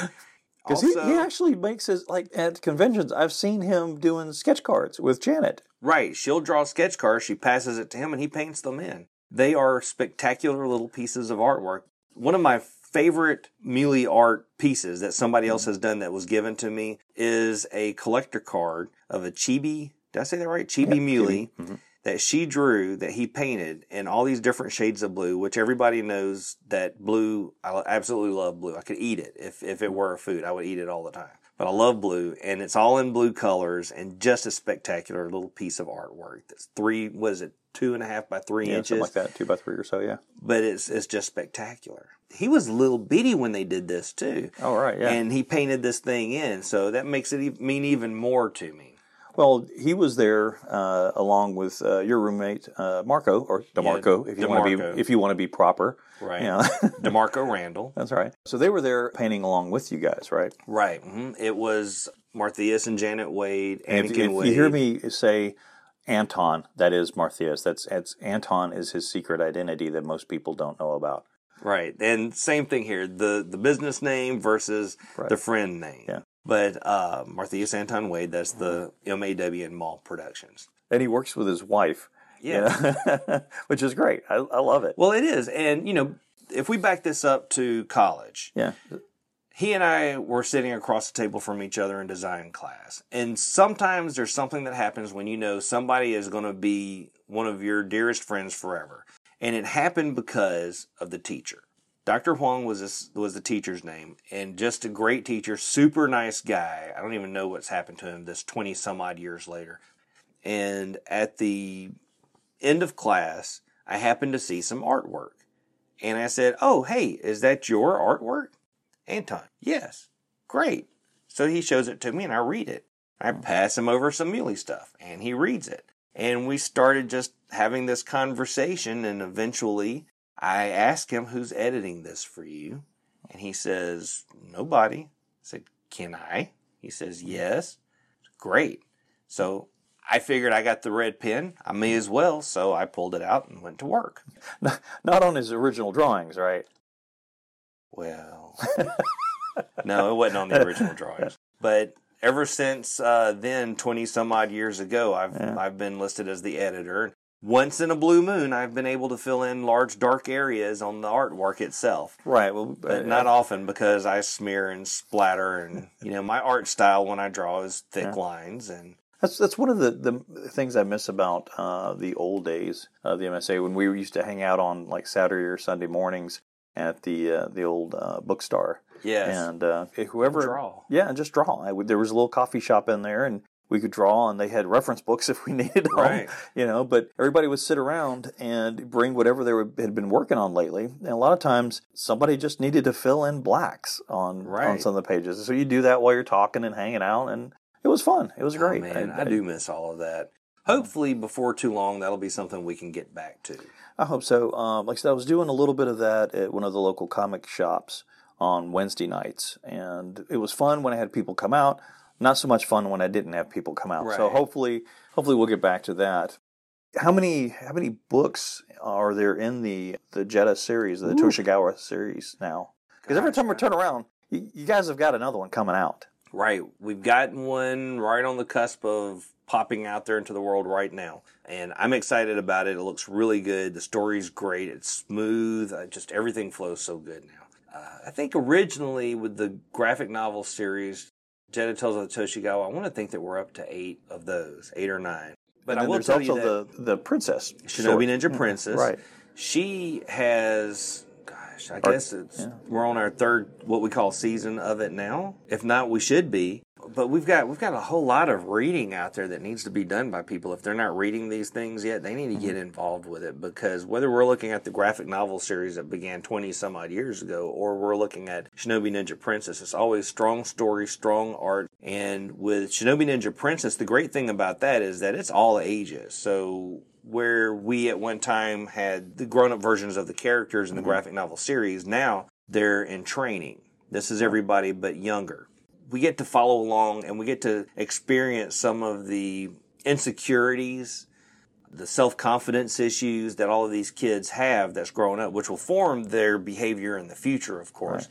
Because he, he actually makes his like at conventions. I've seen him doing sketch cards with Janet. Right. She'll draw sketch cards. She passes it to him and he paints them in. They are spectacular little pieces of artwork. One of my favorite Muley art pieces that somebody else has done that was given to me is a collector card of a chibi. Did I say that right? Chibi Muley Mhm. that she drew that he painted in all these different shades of blue, which everybody knows that blue, I absolutely love blue. I could eat it. If, if it were a food, I would eat it all the time. But I love blue and it's all in blue colors and just a spectacular little piece of artwork. That's three, what is it, two and a half by three Yeah, inches? something like that, two by three or so. Yeah. But it's, it's just spectacular. He was a little bitty when they did this too. Oh right, yeah. And he painted this thing in. So that makes it mean even more to me. well, he was there uh, along with uh, your roommate uh, Marco or Demarco, if you want to be if you want to be proper. Right. You know, DeMarco Randall. that's right. So they were there painting along with you guys, right? Right. hmm It was Martheus and Janet Wade, And Anakin if, if Wade. you hear me say Anton, that is Martheus. That's, that's Anton is his secret identity that most people don't know about. Right. And same thing here. The the business name versus Right. the friend name. Yeah. But uh Martheus Anton Wade, that's the MAW and Mall Productions. And he works with his wife. you Yeah. know, which is great. I, I love it. Well, it is. And you know, if we back this up to college, Yeah. He and I were sitting across the table from each other in design class. And sometimes there's something that happens when you know somebody is going to be one of your dearest friends forever. And it happened because of the teacher. Dr. Huang was this, was the teacher's name and just a great teacher, super nice guy. I don't even know what's happened to him this 20 some odd years later. And at the end of class, I happened to see some artwork. And I said, "Oh, hey, is that your artwork?" Anton, yes. Great. So he shows it to me and I read it. I pass him over some Muley stuff and he reads it. And we started just having this conversation and eventually I asked him who's editing this for you. And he says, Nobody. I said, Can I? He says, Yes. Great. So I figured I got the red pen. I may as well. So I pulled it out and went to work. Not on his original drawings, right? Well, no, it wasn't on the original drawings. But ever since uh, then, twenty some odd years ago, I've Yeah. I've been listed as the editor. once in a blue moon, I've been able to fill in large dark areas on the artwork itself. Right. Well, But uh, not often because I smear and splatter, and you know my art style when I draw is thick lines, and That's that's one of the, the things I miss about uh, the old days of the MSA when we used to hang out on like Saturday or Sunday mornings at the uh, the old uh, bookstore. yes, And uh, whoever Draw. yeah, and just draw. I would, there was a little coffee shop in there, and we could draw, and they had reference books if we needed them. Right. You know, but everybody would sit around and bring whatever they were, had been working on lately. And a lot of times, somebody just needed to fill in blacks on on some of the pages. So you do that while you're talking and hanging out, and it was fun. It was great. Oh, man, I, do miss all of that. Hopefully, before too long, that'll be something we can get back to. I hope so. Um, like I said, I was doing a little bit of that at one of the local comic shops on Wednesday nights, and it was fun when I had people come out. Not so much fun when I didn't have people come out. So hopefully, hopefully we'll get back to that. How many how many books are there in the the Jetta series, the Toshigawa series now? Because every time we turn around, you, you guys have got another one coming out. Right, we've gotten one right on the cusp of popping out there into the world right now, and I'm excited about it. It looks really good. The story's great. It's smooth. Uh, just everything flows so good now. Uh, I think originally with the graphic novel series, Jetta Tales of the Toshigawa, I want to think that we're up to eight of those, eight or nine. But I will there's tell also you that the the princess Shinobi. Ninja Princess. Right. She has, gosh, I guess it's we're on our third what we call season of it now. If not, we should be. But we've got we've got a whole lot of reading out there that needs to be done by people. If they're not reading these things yet, they need to get mm-hmm. involved with it because whether we're looking at the graphic novel series that began twenty some odd years ago, or we're looking at Shinobi Ninja Princess, it's always strong story, strong art. And with Shinobi Ninja Princess, the great thing about that is that it's all ages. So where we at one time had the grown up versions of the characters in the mm-hmm. graphic novel series, now they're in training. This is everybody but younger. We get to follow along and we get to experience some of the insecurities, the self confidence issues that all of these kids have that's growing up, which will form their behavior in the future, of course.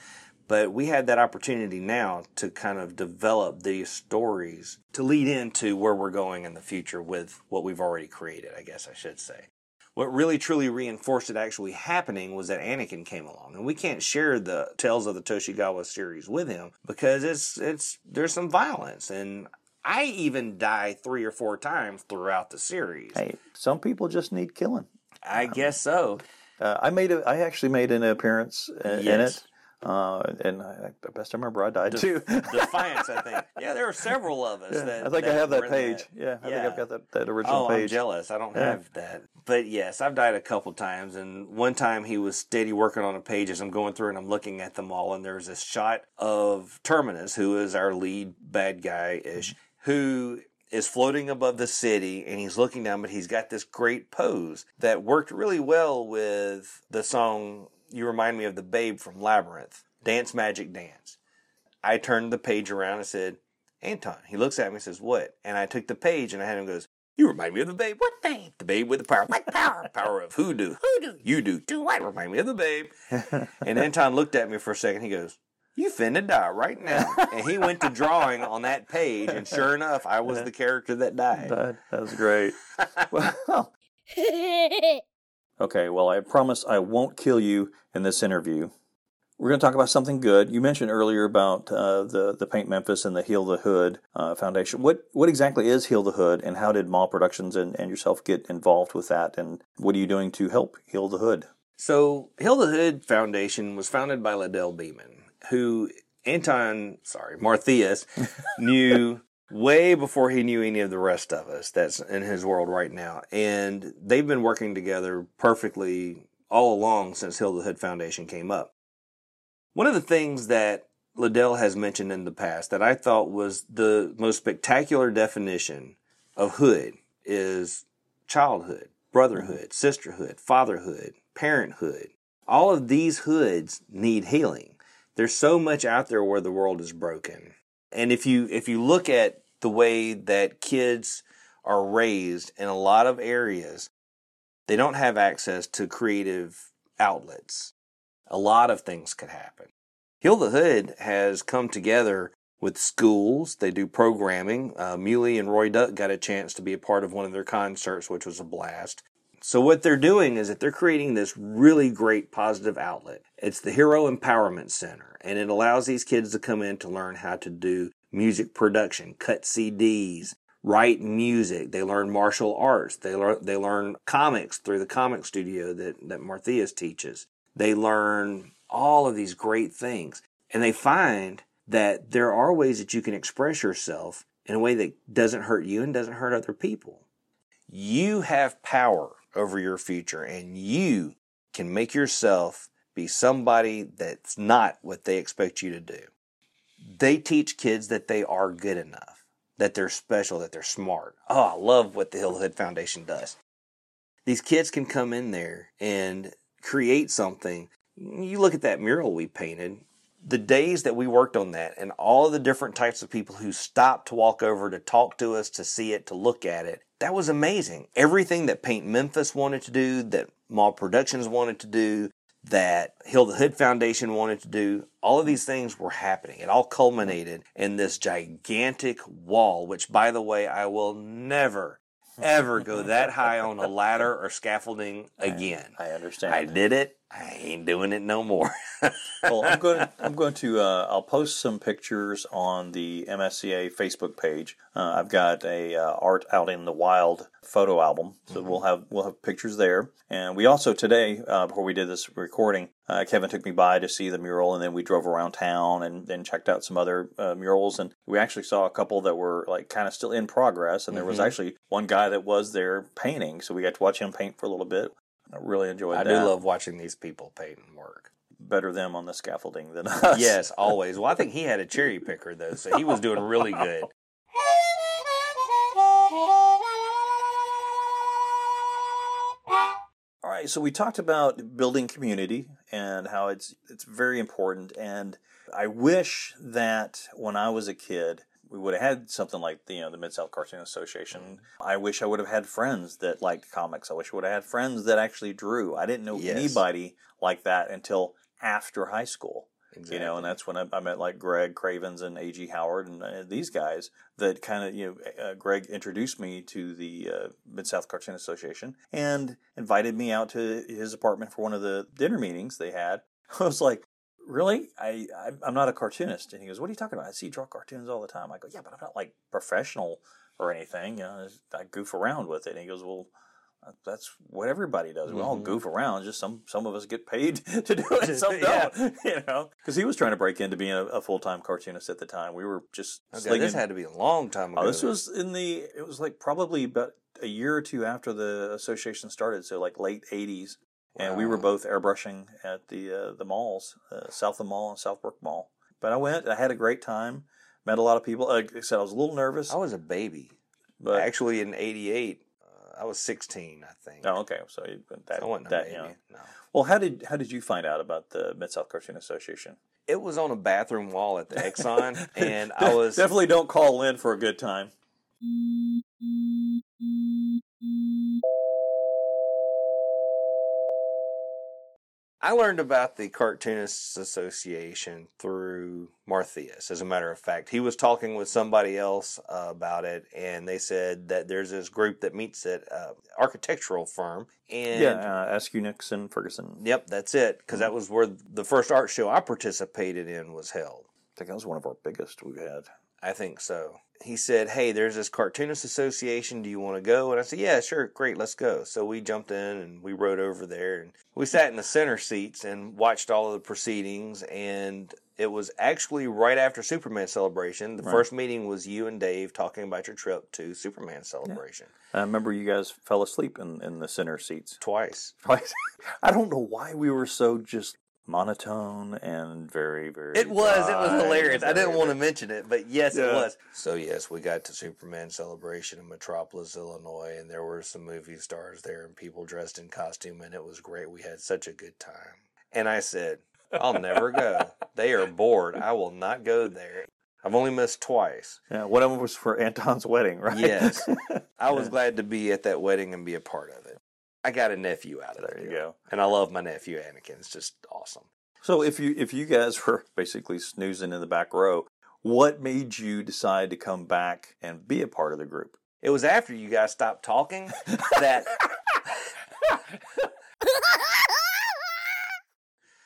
But we had that opportunity now to kind of develop these stories to lead into where we're going in the future with what we've already created, I guess I should say. What really truly reinforced it actually happening was that Anakin came along, and we can't share the Tales of the Toshigawa series with him because it's it's there's some violence, and I even die three or four times throughout the series. Hey, some people just need killing. I guess so. Uh, I made a. I actually made an appearance uh, in it, uh, and I, I best I remember I died too. Defiance, I think. Yeah, there are several of us. that, I think I have that page. Yeah, I think I've got that, that original Oh, I'm page. jealous. I don't Yeah. have that. But yes, I've died a couple times. And one time he was steady working on a page as I'm going through and I'm looking at them all. And there's this shot of Terminus, who is our lead bad guy ish, who is floating above the city and he's looking down, but he's got this great pose that worked really well with the song You Remind Me of the Babe from Labyrinth, Dance Magic Dance. I turned the page around and said, Anton. He looks at me and says, What? And I took the page and I had him goes, You remind me of the babe. What babe? The babe with the power. What power? Power of hoodoo. Hoodoo. You do. Do what? Remind me of the babe. and Anton looked at me for a second. He goes, You finna die right now. and he went to drawing on that page, and sure enough, I was the character that died. That, that was great. well, okay, well, I promise I won't kill you in this interview. We're going to talk about something good. You mentioned earlier about uh, the the Paint Memphis and the Heal the Hood uh, Foundation. What what exactly is Heal the Hood, and how did Mall Productions and, and yourself get involved with that? And what are you doing to help Heal the Hood? So, Heal the Hood Foundation was founded by Liddell Beeman, who Anton, sorry, Martheus, knew way before he knew any of the rest of us that's in his world right now. And they've been working together perfectly all along since Heal the Hood Foundation came up. One of the things that Liddell has mentioned in the past that I thought was the most spectacular definition of hood is childhood, brotherhood, mm-hmm. sisterhood, fatherhood, parenthood. All of these hoods need healing. There's so much out there where the world is broken. And if you if you look at the way that kids are raised in a lot of areas, they don't have access to creative outlets. A lot of things could happen. Heal the Hood has come together with schools. They do programming. Uh, Muley and Roy Duck got a chance to be a part of one of their concerts, which was a blast. So what they're doing is that they're creating this really great positive outlet. It's the Hero Empowerment Center, and it allows these kids to come in to learn how to do music production, cut CDs, write music. They learn martial arts. They learn they learn comics through the comic studio that that Martheus teaches. They learn all of these great things, and they find that there are ways that you can express yourself in a way that doesn't hurt you and doesn't hurt other people. You have power over your future, and you can make yourself be somebody that's not what they expect you to do. They teach kids that they are good enough, that they're special, that they're smart. Oh, I love what the Hill Foundation does. These kids can come in there and create something. You look at that mural we painted, the days that we worked on that and all the different types of people who stopped to walk over to talk to us, to see it, to look at it, that was amazing. Everything that Paint Memphis wanted to do, that Mall Productions wanted to do, that Heal the Hood Foundation wanted to do, all of these things were happening. It all culminated in this gigantic wall, which, by the way, I will never, ever go that high on a ladder or scaffolding again. I understand. I did it. I ain't doing it no more. well, I'm going. To, I'm going to. Uh, I'll post some pictures on the MSCA Facebook page. Uh, I've got a uh, art out in the wild photo album, so mm-hmm. we'll have we'll have pictures there. And we also today, uh, before we did this recording, uh, Kevin took me by to see the mural, and then we drove around town and then checked out some other uh, murals. And we actually saw a couple that were like kind of still in progress. And there was mm-hmm. actually one guy that was there painting, so we got to watch him paint for a little bit. I really enjoyed that. I that. do love watching these people paint and work. Better them on the scaffolding than us. Yes, always. Well, I think he had a cherry picker though, so he was doing really good. All right, so we talked about building community and how it's it's very important and I wish that when I was a kid we would have had something like the, you know the Mid South Cartoon Association. I wish I would have had friends that liked comics. I wish I would have had friends that actually drew. I didn't know yes. anybody like that until after high school. Exactly. You know, and that's when I, I, met like Greg Cravens and A.G. Howard and uh, these guys that kind of, you know, uh, Greg introduced me to the uh, Mid South Cartoon Association and invited me out to his apartment for one of the dinner meetings they had. I was like, really? I, I am not a cartoonist. And he goes, what are you talking about? I see you draw cartoons all the time. I go, yeah, but I'm not like professional or anything. You know, I goof around with it. And he goes, well, that's what everybody does. We mm-hmm. all goof around. Just some some of us get paid to do it, some don't. You know, because he was trying to break into being a, a full time cartoonist at the time. We were just. Okay, this had to be a long time ago. Oh, this was in the. It was like probably about a year or two after the association started. So like late '80s and we were both airbrushing at the uh, the malls, uh, Southland Mall and Southbrook Mall. But I went, I had a great time, met a lot of people. Like I said, I was a little nervous. I was a baby, but actually in '88, uh, I was 16, I think. Oh, okay, so that I wasn't that young. No. Well, how did how did you find out about the Mid South Cartoon Association? It was on a bathroom wall at the Exxon, and I was definitely don't call in for a good time. I learned about the Cartoonists Association through Martheus. As a matter of fact, he was talking with somebody else uh, about it, and they said that there's this group that meets at uh, architectural firm. And yeah, uh, Askew Nixon Ferguson. Yep, that's it. Because that was where the first art show I participated in was held. I think that was one of our biggest we've had. I think so. He said, Hey, there's this cartoonist association. Do you want to go? And I said, Yeah, sure, great, let's go. So we jumped in and we rode over there and we sat in the center seats and watched all of the proceedings. And it was actually right after Superman celebration. The right. first meeting was you and Dave talking about your trip to Superman celebration. Yeah. I remember you guys fell asleep in, in the center seats. Twice. Twice. I don't know why we were so just monotone and very very it was it was hilarious i didn't want to mention it but yes yeah. it was so yes we got to superman celebration in metropolis illinois and there were some movie stars there and people dressed in costume and it was great we had such a good time and i said i'll never go they are bored i will not go there I've only missed twice. Yeah, one of them was for Anton's wedding, right? Yes. I was glad to be at that wedding and be a part of it. I got a nephew out of there. There you go. And I love my nephew Anakin. It's just awesome. So if you if you guys were basically snoozing in the back row, what made you decide to come back and be a part of the group? It was after you guys stopped talking that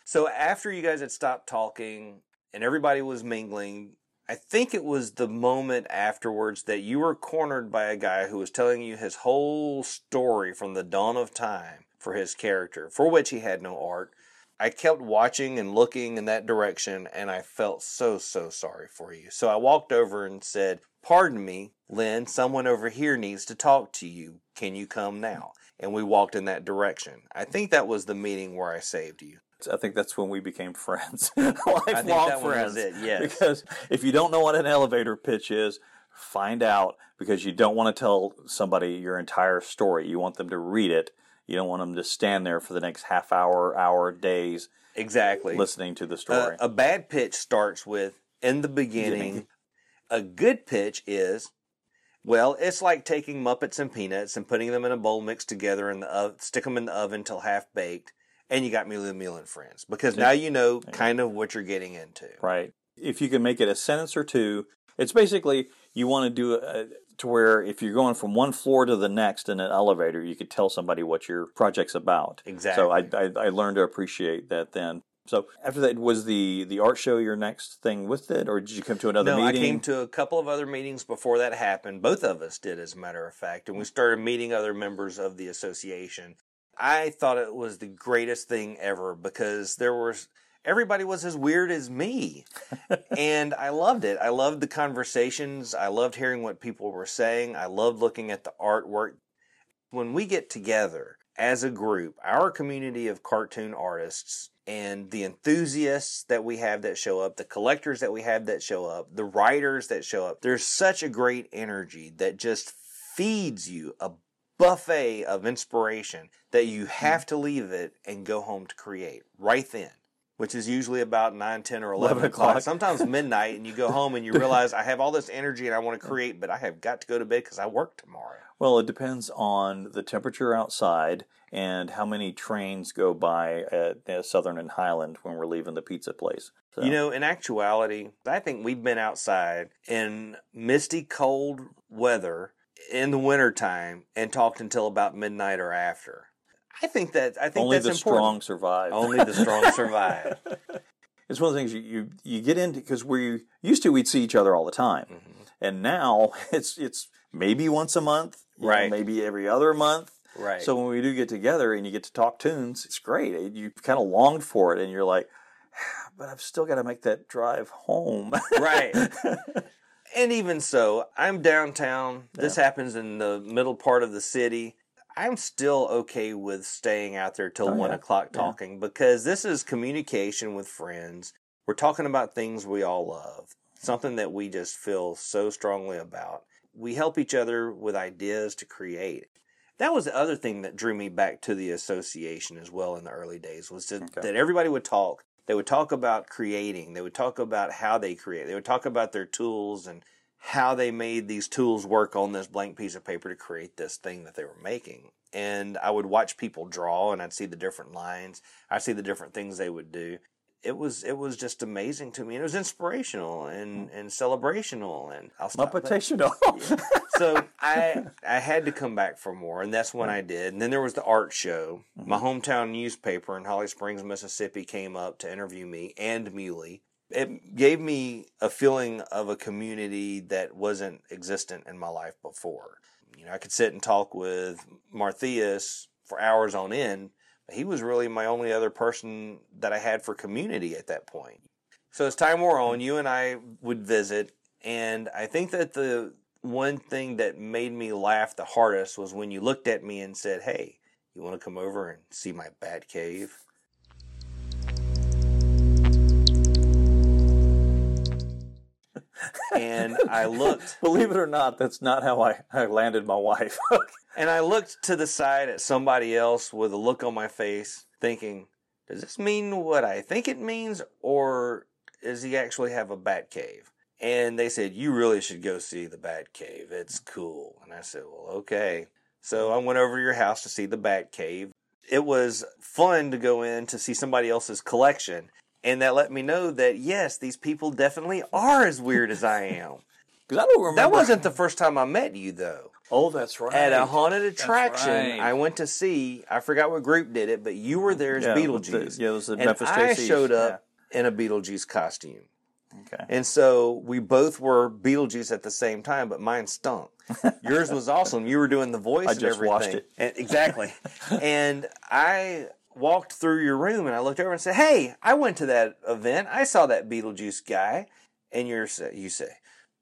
So after you guys had stopped talking and everybody was mingling, I think it was the moment afterwards that you were cornered by a guy who was telling you his whole story from the dawn of time for his character, for which he had no art. I kept watching and looking in that direction, and I felt so, so sorry for you. So I walked over and said, Pardon me, Lynn, someone over here needs to talk to you. Can you come now? And we walked in that direction. I think that was the meeting where I saved you. I think that's when we became friends, lifelong friends. it, yes. Because if you don't know what an elevator pitch is, find out because you don't want to tell somebody your entire story. You want them to read it. You don't want them to stand there for the next half hour, hour, days Exactly. listening to the Uh, story. a bad pitch starts with in the beginning. A good pitch is, well, it's like taking Muppets and peanuts and putting them in a bowl mixed together and the ov- stick them in the oven till half baked, and you got Muley Meal and Friends because now you know kind of what you're getting into. Right. If you can make it a sentence or two, it's basically you want to do it to where if you're going from one floor to the next in an elevator, you could tell somebody what your project's about. Exactly. So I, I, I learned to appreciate that then. So after that, was the the art show your next thing with it, or did you come to another no, meeting? I came to a couple of other meetings before that happened. Both of us did, as a matter of fact, and we mm. started meeting other members of the association. I thought it was the greatest thing ever because there was everybody was as weird as me, and I loved it. I loved the conversations. I loved hearing what people were saying. I loved looking at the artwork. When we get together as a group, our community of cartoon artists and the enthusiasts that we have that show up, the collectors that we have that show up, the writers that show up, there's such a great energy that just feeds you a buffet of inspiration that you hmm. have to leave it and go home to create right then. Which is usually about 9, 10, or 11, 11 o'clock. o'clock. Sometimes midnight, and you go home and you realize I have all this energy and I want to create, but I have got to go to bed because I work tomorrow. Well, it depends on the temperature outside and how many trains go by at Southern and Highland when we're leaving the pizza place. So, You know, in actuality, I think we've been outside in misty, cold weather in the wintertime and talked until about midnight or after. I think that I think only that's the strong survive. Only the strong survive. It's one of the things you you, you get into because we used to we'd see each other all the time, Mm-hmm. and now it's it's maybe once a month, you know, Right. maybe every other month. Right. So when we do get together and you get to talk tunes, it's great. You kind of longed for it, and you're like, but I've still got to make that drive home. right. And even so, I'm downtown. This happens in the middle part of the city. I'm still okay with staying out there till Oh, one yeah. o'clock Yeah. talking because this is communication with friends. We're talking about things we all love, something that we just feel so strongly about. We help each other with ideas to create. That was the other thing that drew me back to the association as well in the early days was that, Okay. that everybody would talk. They would talk about creating. They would talk about how they create. They would talk about their tools and how they made these tools work on this blank piece of paper to create this thing that they were making. And I would watch people draw and I'd see the different lines. I'd see the different things they would do. It was it was just amazing to me. And it was inspirational and, mm. and celebrational and I'll stop. Muppetational. so I I had to come back for more, and that's when mm. I did. And then there was the art show. My mm-hmm. hometown newspaper in Holly Springs, Mississippi, came up to interview me and Muley. It gave me a feeling of a community that wasn't existent in my life before. You know, I could sit and talk with Martheus for hours on end, he was really my only other person that I had for community at that point. So as time wore on, you and I would visit, and I think that the one thing that made me laugh the hardest was when you looked at me and said, "Hey, you want to come over and see my bat cave?" And I looked Believe it or not, that's not how I, I landed my wife. and I looked to the side at somebody else with a look on my face, thinking, "Does this mean what I think it means, or does he actually have a bat cave?" And they said, "You really should go see the bat cave. It's cool." And I said, "Well, okay." So I went over to your house to see the bat cave. It was fun to go in to see somebody else's collection, and that let me know that yes, these people definitely are as weird as I am. Because I don't remember. That wasn't the first time I met you, though. Oh, that's right. at a haunted attraction. right. I went to see. I forgot what group did it, but you were there as Yeah, with the- Beetlejuice. yeah, it was the and Memphis I JCs, showed up in a Beetlejuice costume. Okay. And so we both were Beetlejuice at the same time, but mine stunk. Yours was awesome. You were doing the voice I and just everything. washed it. And- exactly. and I walked through your room and I looked over and said, "Hey, I went to that event. I saw that Beetlejuice guy." And you're you say,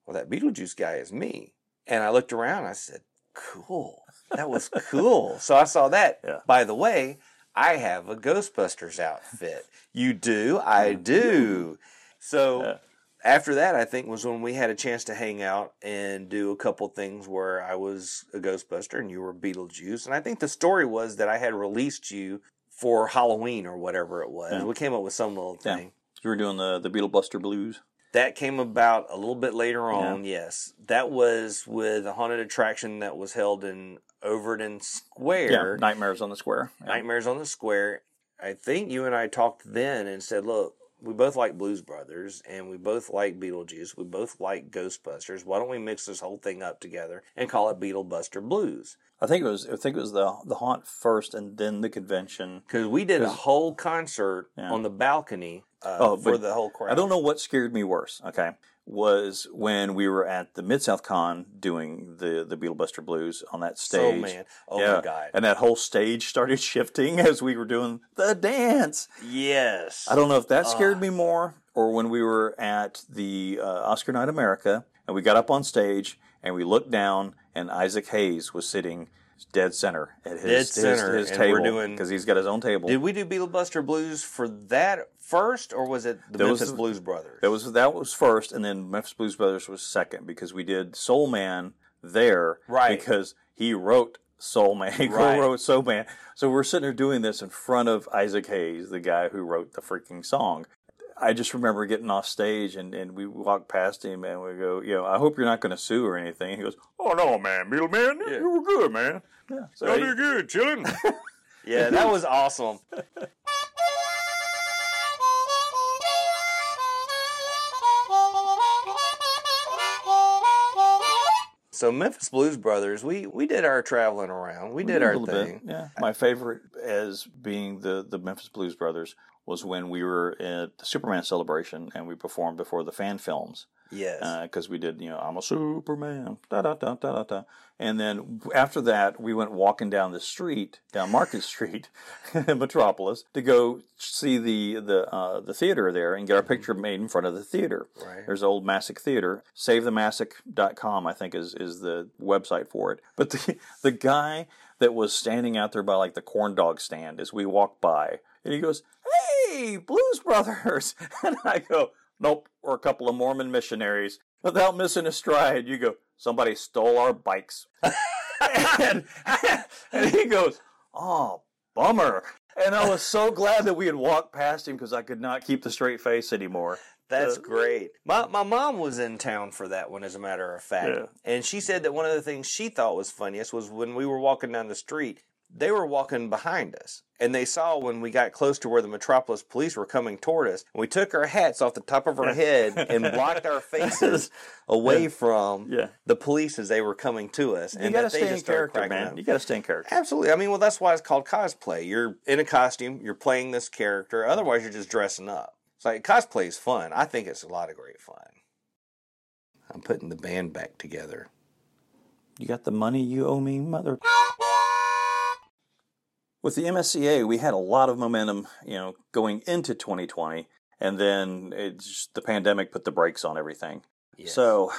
"Well, that Beetlejuice guy is me." And I looked around. and I said, "Cool. That was cool." so I saw that. Yeah. By the way, I have a Ghostbusters outfit. You do? I do. So Yeah. after that, I think was when we had a chance to hang out and do a couple things where I was a Ghostbuster and you were Beetlejuice. And I think the story was that I had released you for Halloween or whatever it was. Yeah. We came up with some little Yeah. thing. You were doing the the Beetle Buster Blues. That came about a little bit later on, yes. That was with a haunted attraction that was held in Overton Square. Yeah, Nightmares on the Square. Yeah. Nightmares on the Square. I think you and I talked then and said, look, we both like Blues Brothers and we both like Beetlejuice. We both like Ghostbusters. Why don't we mix this whole thing up together and call it Beetlebuster Blues? I think it was. I think it was the the haunt first, and then the convention. Because we did a whole concert Yeah. on the balcony uh, Oh, for the whole crowd. I don't know what scared me worse. Okay, was when we were at the Mid South Con doing the the Beetlebuster Blues on that stage. Man. Oh yeah, my God. And that whole stage started shifting as we were doing the dance. Yes. I don't know if that scared me more or when we were at the uh, Oscar Night America and we got up on stage and we looked down and Isaac Hayes was sitting dead center at his, Dead center, his, his table because he's got his own table. Did we do Beetlebuster Blues for that first, or was it the That was Memphis the- Blues Brothers? That was that was first, and then Memphis Blues Brothers was second because we did Soul Man there, Right. Because he wrote Soul Man, he Right. wrote Soul Man. So we're sitting there doing this in front of Isaac Hayes, the guy who wrote the freaking song. I just remember getting off stage and, and we walked past him and we go, you know, I hope you're not going to sue or anything. He goes, Oh no, man, Beetle Man, Yeah. you were good, man. Yeah, so he- good, chilling. yeah, that was awesome. So Memphis Blues Brothers, we we did our traveling around. We did a our little thing. Bit, yeah. My favorite as being the, the Memphis Blues Brothers was when we were at the Superman celebration and we performed before the fan films Yes. because we did, you know, I'm a Superman, da da da da da da. And then after that, we went walking down the street, down Market Street in Metropolis, to go see the the uh, the theater there and get our picture made in front of the theater. Right. There's Old Massac Theater. SaveTheMassac.com, I think, is is the website for it. But the the guy that was standing out there by like the corn dog stand as we walked by, and he goes, "Hey, Blues Brothers," and I go, "Nope, we're a couple of Mormon missionaries." Without missing a stride, you go, "Somebody stole our bikes," and, and he goes, "Oh, bummer." And I was so glad that we had walked past him because I could not keep the straight face anymore. That's Uh, great. My my mom was in town for that one, as a matter of fact, Yeah. and she said that one of the things she thought was funniest was when we were walking down the street. They were walking behind us, and they saw when we got close to where the Metropolis police were coming toward us. We took our hats off the top of our head and blocked our faces away from Yeah. the police as they were coming to us. You and got to they stay in character, man. up. You got to stay in character. Absolutely. I mean, well, that's why it's called cosplay. You're in a costume, you're playing this character. Otherwise, you're just dressing up. It's like cosplay is fun. I think it's a lot of great fun. I'm putting the band back together. You got the money you owe me, mother. With the MSCA, we had a lot of momentum, you know, going into 2020, and then it's just, the pandemic put the brakes on everything. Yes. So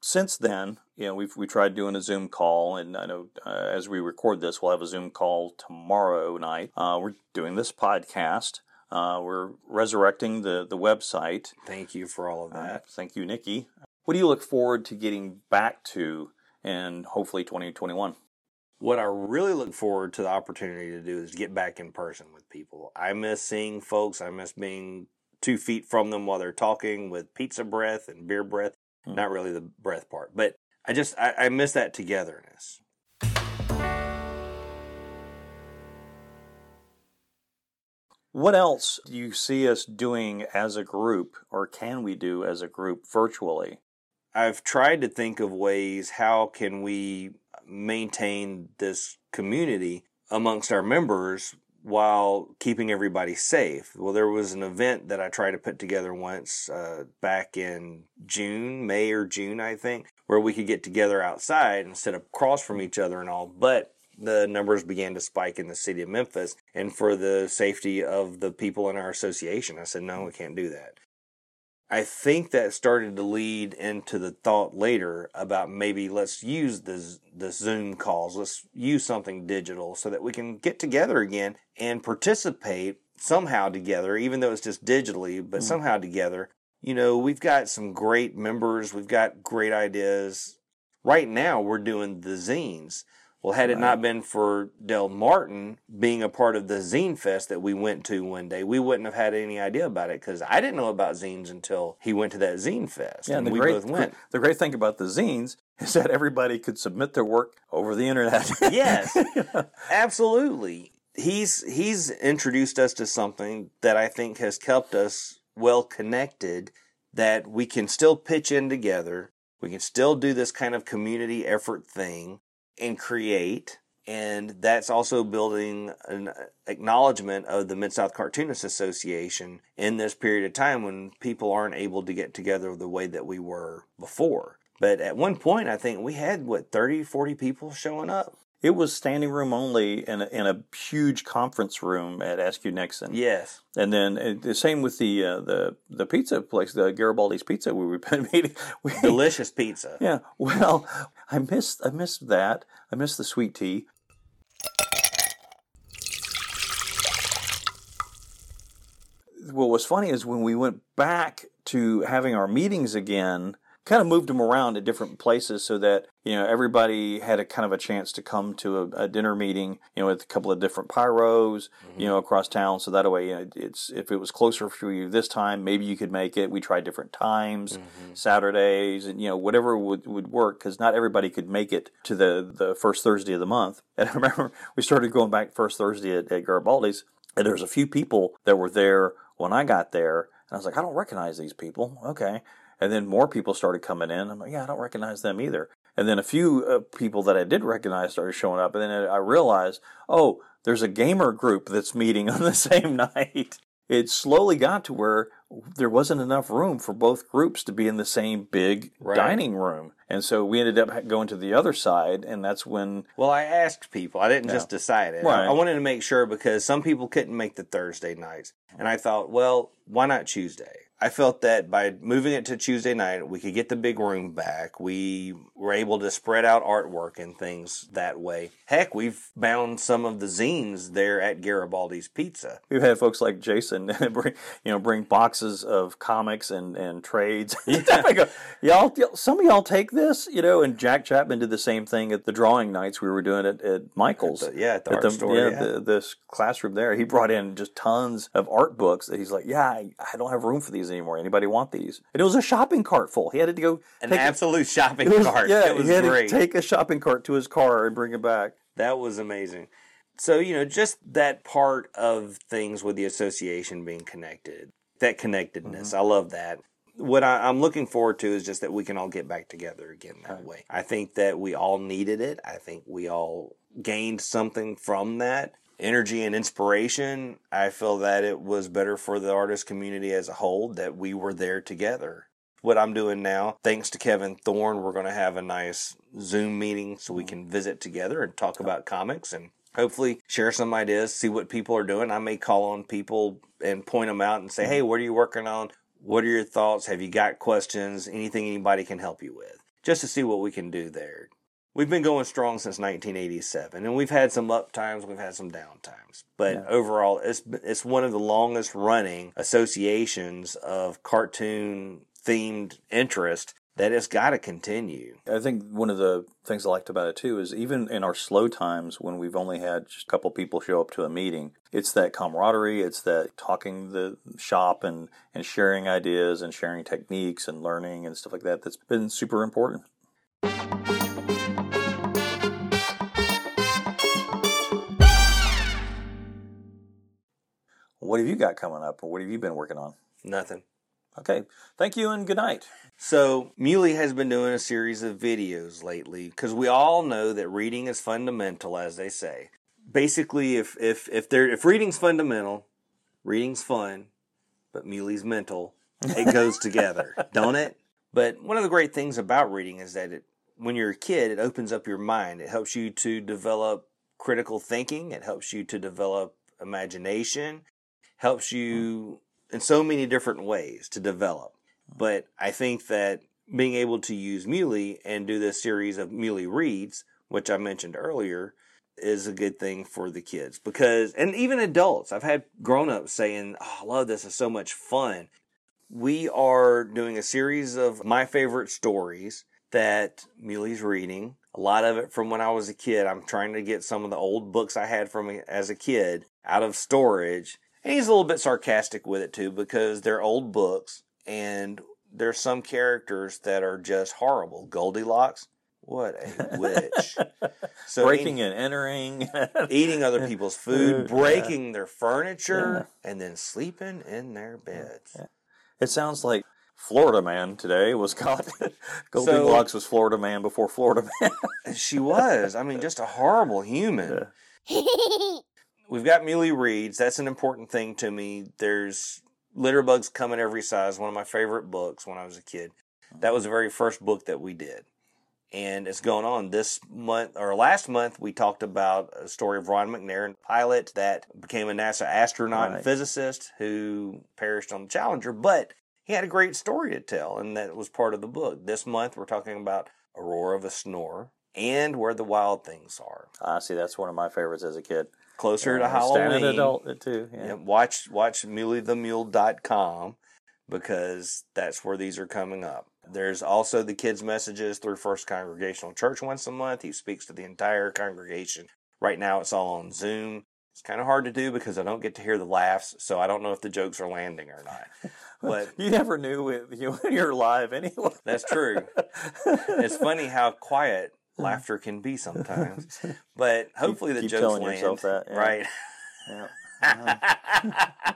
since then, you know, we've we tried doing a Zoom call, and I know uh, as we record this, we'll have a Zoom call tomorrow night. Uh, we're doing this podcast. Uh, we're resurrecting the the website. thank you for all of Uh, that. thank you, Nikki. What do you look forward to getting back to in hopefully 2021? What I really look forward to the opportunity to do is get back in person with people. I miss seeing folks. I miss being two feet from them while they're talking with pizza breath and beer breath. Hmm. Not really the breath part, but I just I, I miss that togetherness. What else do you see us doing as a group, or can we do as a group virtually? I've tried to think of ways how can we maintain this community amongst our members while keeping everybody safe. Well, there was an event that I tried to put together once uh, back in June, May or June, I think, where we could get together outside and sit across from each other and all. But the numbers began to spike in the city of Memphis. And for the safety of the people in our association, I said, no, we can't do that. I think that started to lead into the thought later about maybe let's use the the Zoom calls, let's use something digital so that we can get together again and participate somehow together, even though it's just digitally, but mm. somehow together. You know, we've got some great members, we've got great ideas. Right now, we're doing the zines. Well, had it right. not been for Del Martin being a part of the Zine Fest that we went to one day, we wouldn't have had any idea about it because I didn't know about zines until he went to that Zine Fest. Yeah, and, and we great, both went. The great thing about the zines is that everybody could submit their work over the internet. yes, absolutely. He's he's introduced us to something that I think has kept us well connected. That we can still pitch in together. We can still do this kind of community effort thing and create. And that's also building an acknowledgement of the Mid South Cartoonists Association in this period of time when people aren't able to get together the way that we were before. But at one point, I think we had, what, 30, 40 people showing up. It was standing room only in a, in a huge conference room at SQ Nixon. Yes, and then the same with the uh, the the pizza place, the Garibaldi's Pizza, where We were meeting. We, Delicious pizza. Yeah. Well, I missed I missed that. I missed the sweet tea. What was funny is when we went back to having our meetings again kind of moved them around at different places so that you know everybody had a kind of a chance to come to a, a dinner meeting you know with a couple of different pyros mm-hmm. you know across town so that way you know, it's if it was closer for you this time maybe you could make it we tried different times mm-hmm. saturdays and you know whatever would, would work because not everybody could make it to the the first thursday of the month and i remember we started going back first thursday at, at garibaldi's and there was a few people that were there when i got there and I was like, I don't recognize these people. Okay. And then more people started coming in. I'm like, yeah, I don't recognize them either. And then a few uh, people that I did recognize started showing up. And then I realized, oh, there's a gamer group that's meeting on the same night. It slowly got to where there wasn't enough room for both groups to be in the same big right. dining room. And so we ended up going to the other side, and that's when. Well, I asked people. I didn't yeah. just decide it. Right. I, I wanted to make sure because some people couldn't make the Thursday nights. And I thought, well, why not Tuesday? I felt that by moving it to Tuesday night, we could get the big room back. We were able to spread out artwork and things that way. Heck, we've bound some of the zines there at Garibaldi's Pizza. We've had folks like Jason bring, you know, bring boxes of comics and, and trades. Yeah. go, y'all, some of y'all take this, you know, and Jack Chapman did the same thing at the drawing nights we were doing at, at Michael's. At the, yeah, at the at art the, store. Yeah, yeah. The, this classroom there. He brought in just tons of art books that he's like, yeah, I, I don't have room for these anymore. Anybody want these? And it was a shopping cart full. He had to go an absolute a, shopping was, cart. Yeah, it was he had great. to take a shopping cart to his car and bring it back. That was amazing. So you know, just that part of things with the association being connected, that connectedness. Mm-hmm. I love that. What I, am looking forward to is just that we can all get back together again that right. way. I think that we all needed it. I think we all gained something from that energy and inspiration, I feel that it was better for the artist community as a whole that we were there together. What I'm doing now, thanks to Kevin Thorn, we're going to have a nice Zoom meeting so we mm. can visit together and talk about comics and hopefully share some ideas, see what people are doing. I may call on people and point them out and say, mm. hey, what are you working on? What are your thoughts? Have you got questions? Anything anybody can help you with? Just to see what we can do there. We've been going strong since 1987, and we've had some up times, we've had some down times. But yeah. overall, it's it's one of the longest running associations of cartoon themed interest that has got to continue. I think one of the things I liked about it too is even in our slow times when we've only had just a couple people show up to a meeting, it's that camaraderie, it's that talking the shop and, and sharing ideas and sharing techniques and learning and stuff like that that's been super important. What have you got coming up, or what have you been working on? Nothing. Okay. Thank you and good night. So, Muley has been doing a series of videos lately because we all know that reading is fundamental, as they say. Basically, if if if there if reading's fundamental, reading's fun, but Muley's mental, it goes together, don't it? But one of the great things about reading is that it, when you're a kid, it opens up your mind. It helps you to develop critical thinking. It helps you to develop imagination. Helps you in so many different ways to develop. But I think that being able to use Muley and do this series of Muley Reads, which I mentioned earlier, is a good thing for the kids because, and even adults, I've had grown ups saying, oh, I love this, it's so much fun. We are doing a series of my favorite stories that Muley's reading. A lot of it from when I was a kid. I'm trying to get some of the old books I had from as a kid out of storage. And he's a little bit sarcastic with it too because they're old books and there's some characters that are just horrible. Goldilocks, what a witch. So breaking and entering, eating other people's food, breaking their furniture, yeah. and then sleeping in their beds. Yeah. It sounds like Florida Man today was caught. Goldilocks so, was Florida Man before Florida Man. she was. I mean, just a horrible human. We've got Muley Reads. That's an important thing to me. There's Litterbugs Come in Every Size, one of my favorite books when I was a kid. That was the very first book that we did. And it's going on this month or last month. We talked about a story of Ron McNair, a pilot that became a NASA astronaut right. and physicist who perished on the Challenger. But he had a great story to tell, and that was part of the book. This month, we're talking about Aurora of a Snore and Where the Wild Things Are. I see. That's one of my favorites as a kid closer to Halloween. Standard adult uh, too. Yeah. yeah watch watch muleythemule.com because that's where these are coming up. There's also the kids' messages through First Congregational Church once a month. He speaks to the entire congregation. Right now, it's all on Zoom. It's kind of hard to do because I don't get to hear the laughs, so I don't know if the jokes are landing or not. But you never knew when you're live anyway. That's true. it's funny how quiet laughter can be sometimes. But hopefully the keep jokes telling land. Yourself that, yeah. Right. Yeah. Uh-huh.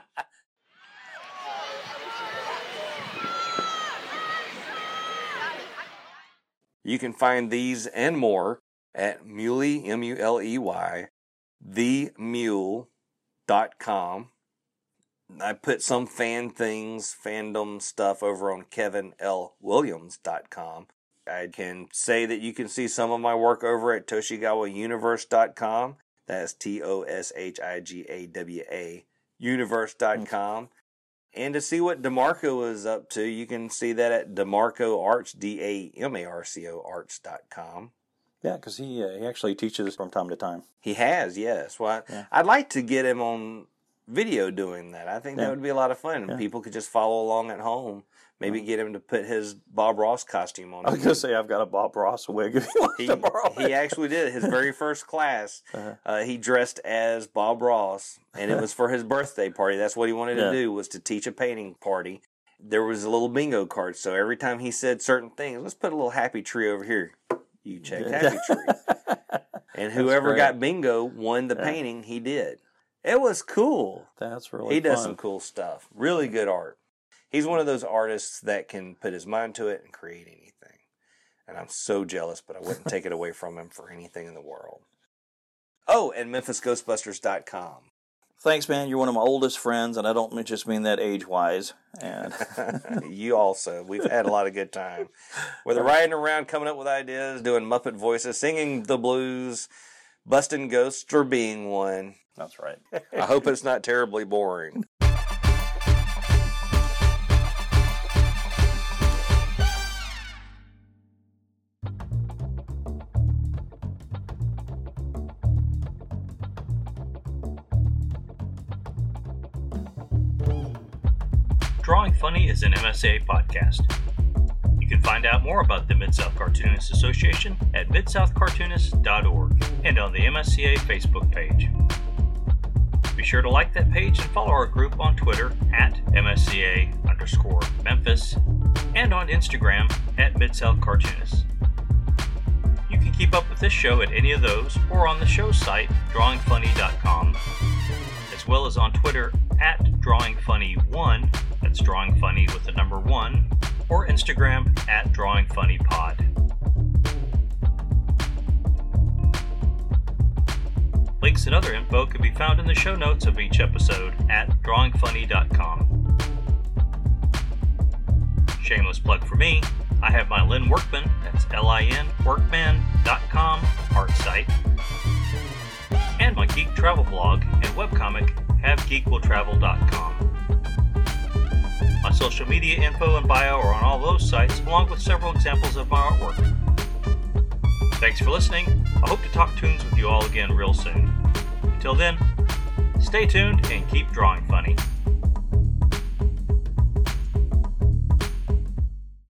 you can find these and more at Muley, M U L E Y, themule.com. I put some fan things, fandom stuff over on kevinlwilliams.com. I can say that you can see some of my work over at ToshigawaUniverse.com. That's T O S H I G A W A universe.com. And to see what Damarco is up to, you can see that at Damarco Arts, D A M A R C O Arts.com. Yeah, because he uh, he actually teaches from time to time. He has, yes. Well, yeah. I'd like to get him on video doing that. I think yeah. that would be a lot of fun. Yeah. People could just follow along at home Maybe get him to put his Bob Ross costume on. I was gonna say I've got a Bob Ross wig. If you he, to borrow he actually did his very first class. Uh-huh. Uh, he dressed as Bob Ross, and it was for his birthday party. That's what he wanted yeah. to do was to teach a painting party. There was a little bingo card, so every time he said certain things, let's put a little happy tree over here. You check happy tree, and whoever got bingo won the yeah. painting. He did. It was cool. That's really. Cool. He does fun. some cool stuff. Really good art he's one of those artists that can put his mind to it and create anything. And I'm so jealous, but I wouldn't take it away from him for anything in the world. Oh, and MemphisGhostbusters.com. Thanks, man. You're one of my oldest friends, and I don't just mean that age wise. And you also. We've had a lot of good time. Whether riding around, coming up with ideas, doing Muppet voices, singing the blues, busting ghosts, or being one. That's right. I hope it's not terribly boring. Funny is an MSA podcast. You can find out more about the Mid South Cartoonists Association at midsouthcartoonists.org and on the MSCA Facebook page. Be sure to like that page and follow our group on Twitter at MSCA underscore Memphis and on Instagram at Mid South Cartoonists. You can keep up with this show at any of those or on the show site, drawingfunny.com, as well as on Twitter at drawingfunny1 that's Drawing Funny with the number one, or Instagram at Drawing Funny Pod. Links and other info can be found in the show notes of each episode at drawingfunny.com. Shameless plug for me, I have my Lin Workman, that's L-I-N, workman.com art site, and my geek travel blog and webcomic, havegeekwilltravel.com. My social media info and bio are on all those sites, along with several examples of my artwork. Thanks for listening. I hope to talk tunes with you all again real soon. Until then, stay tuned and keep drawing funny.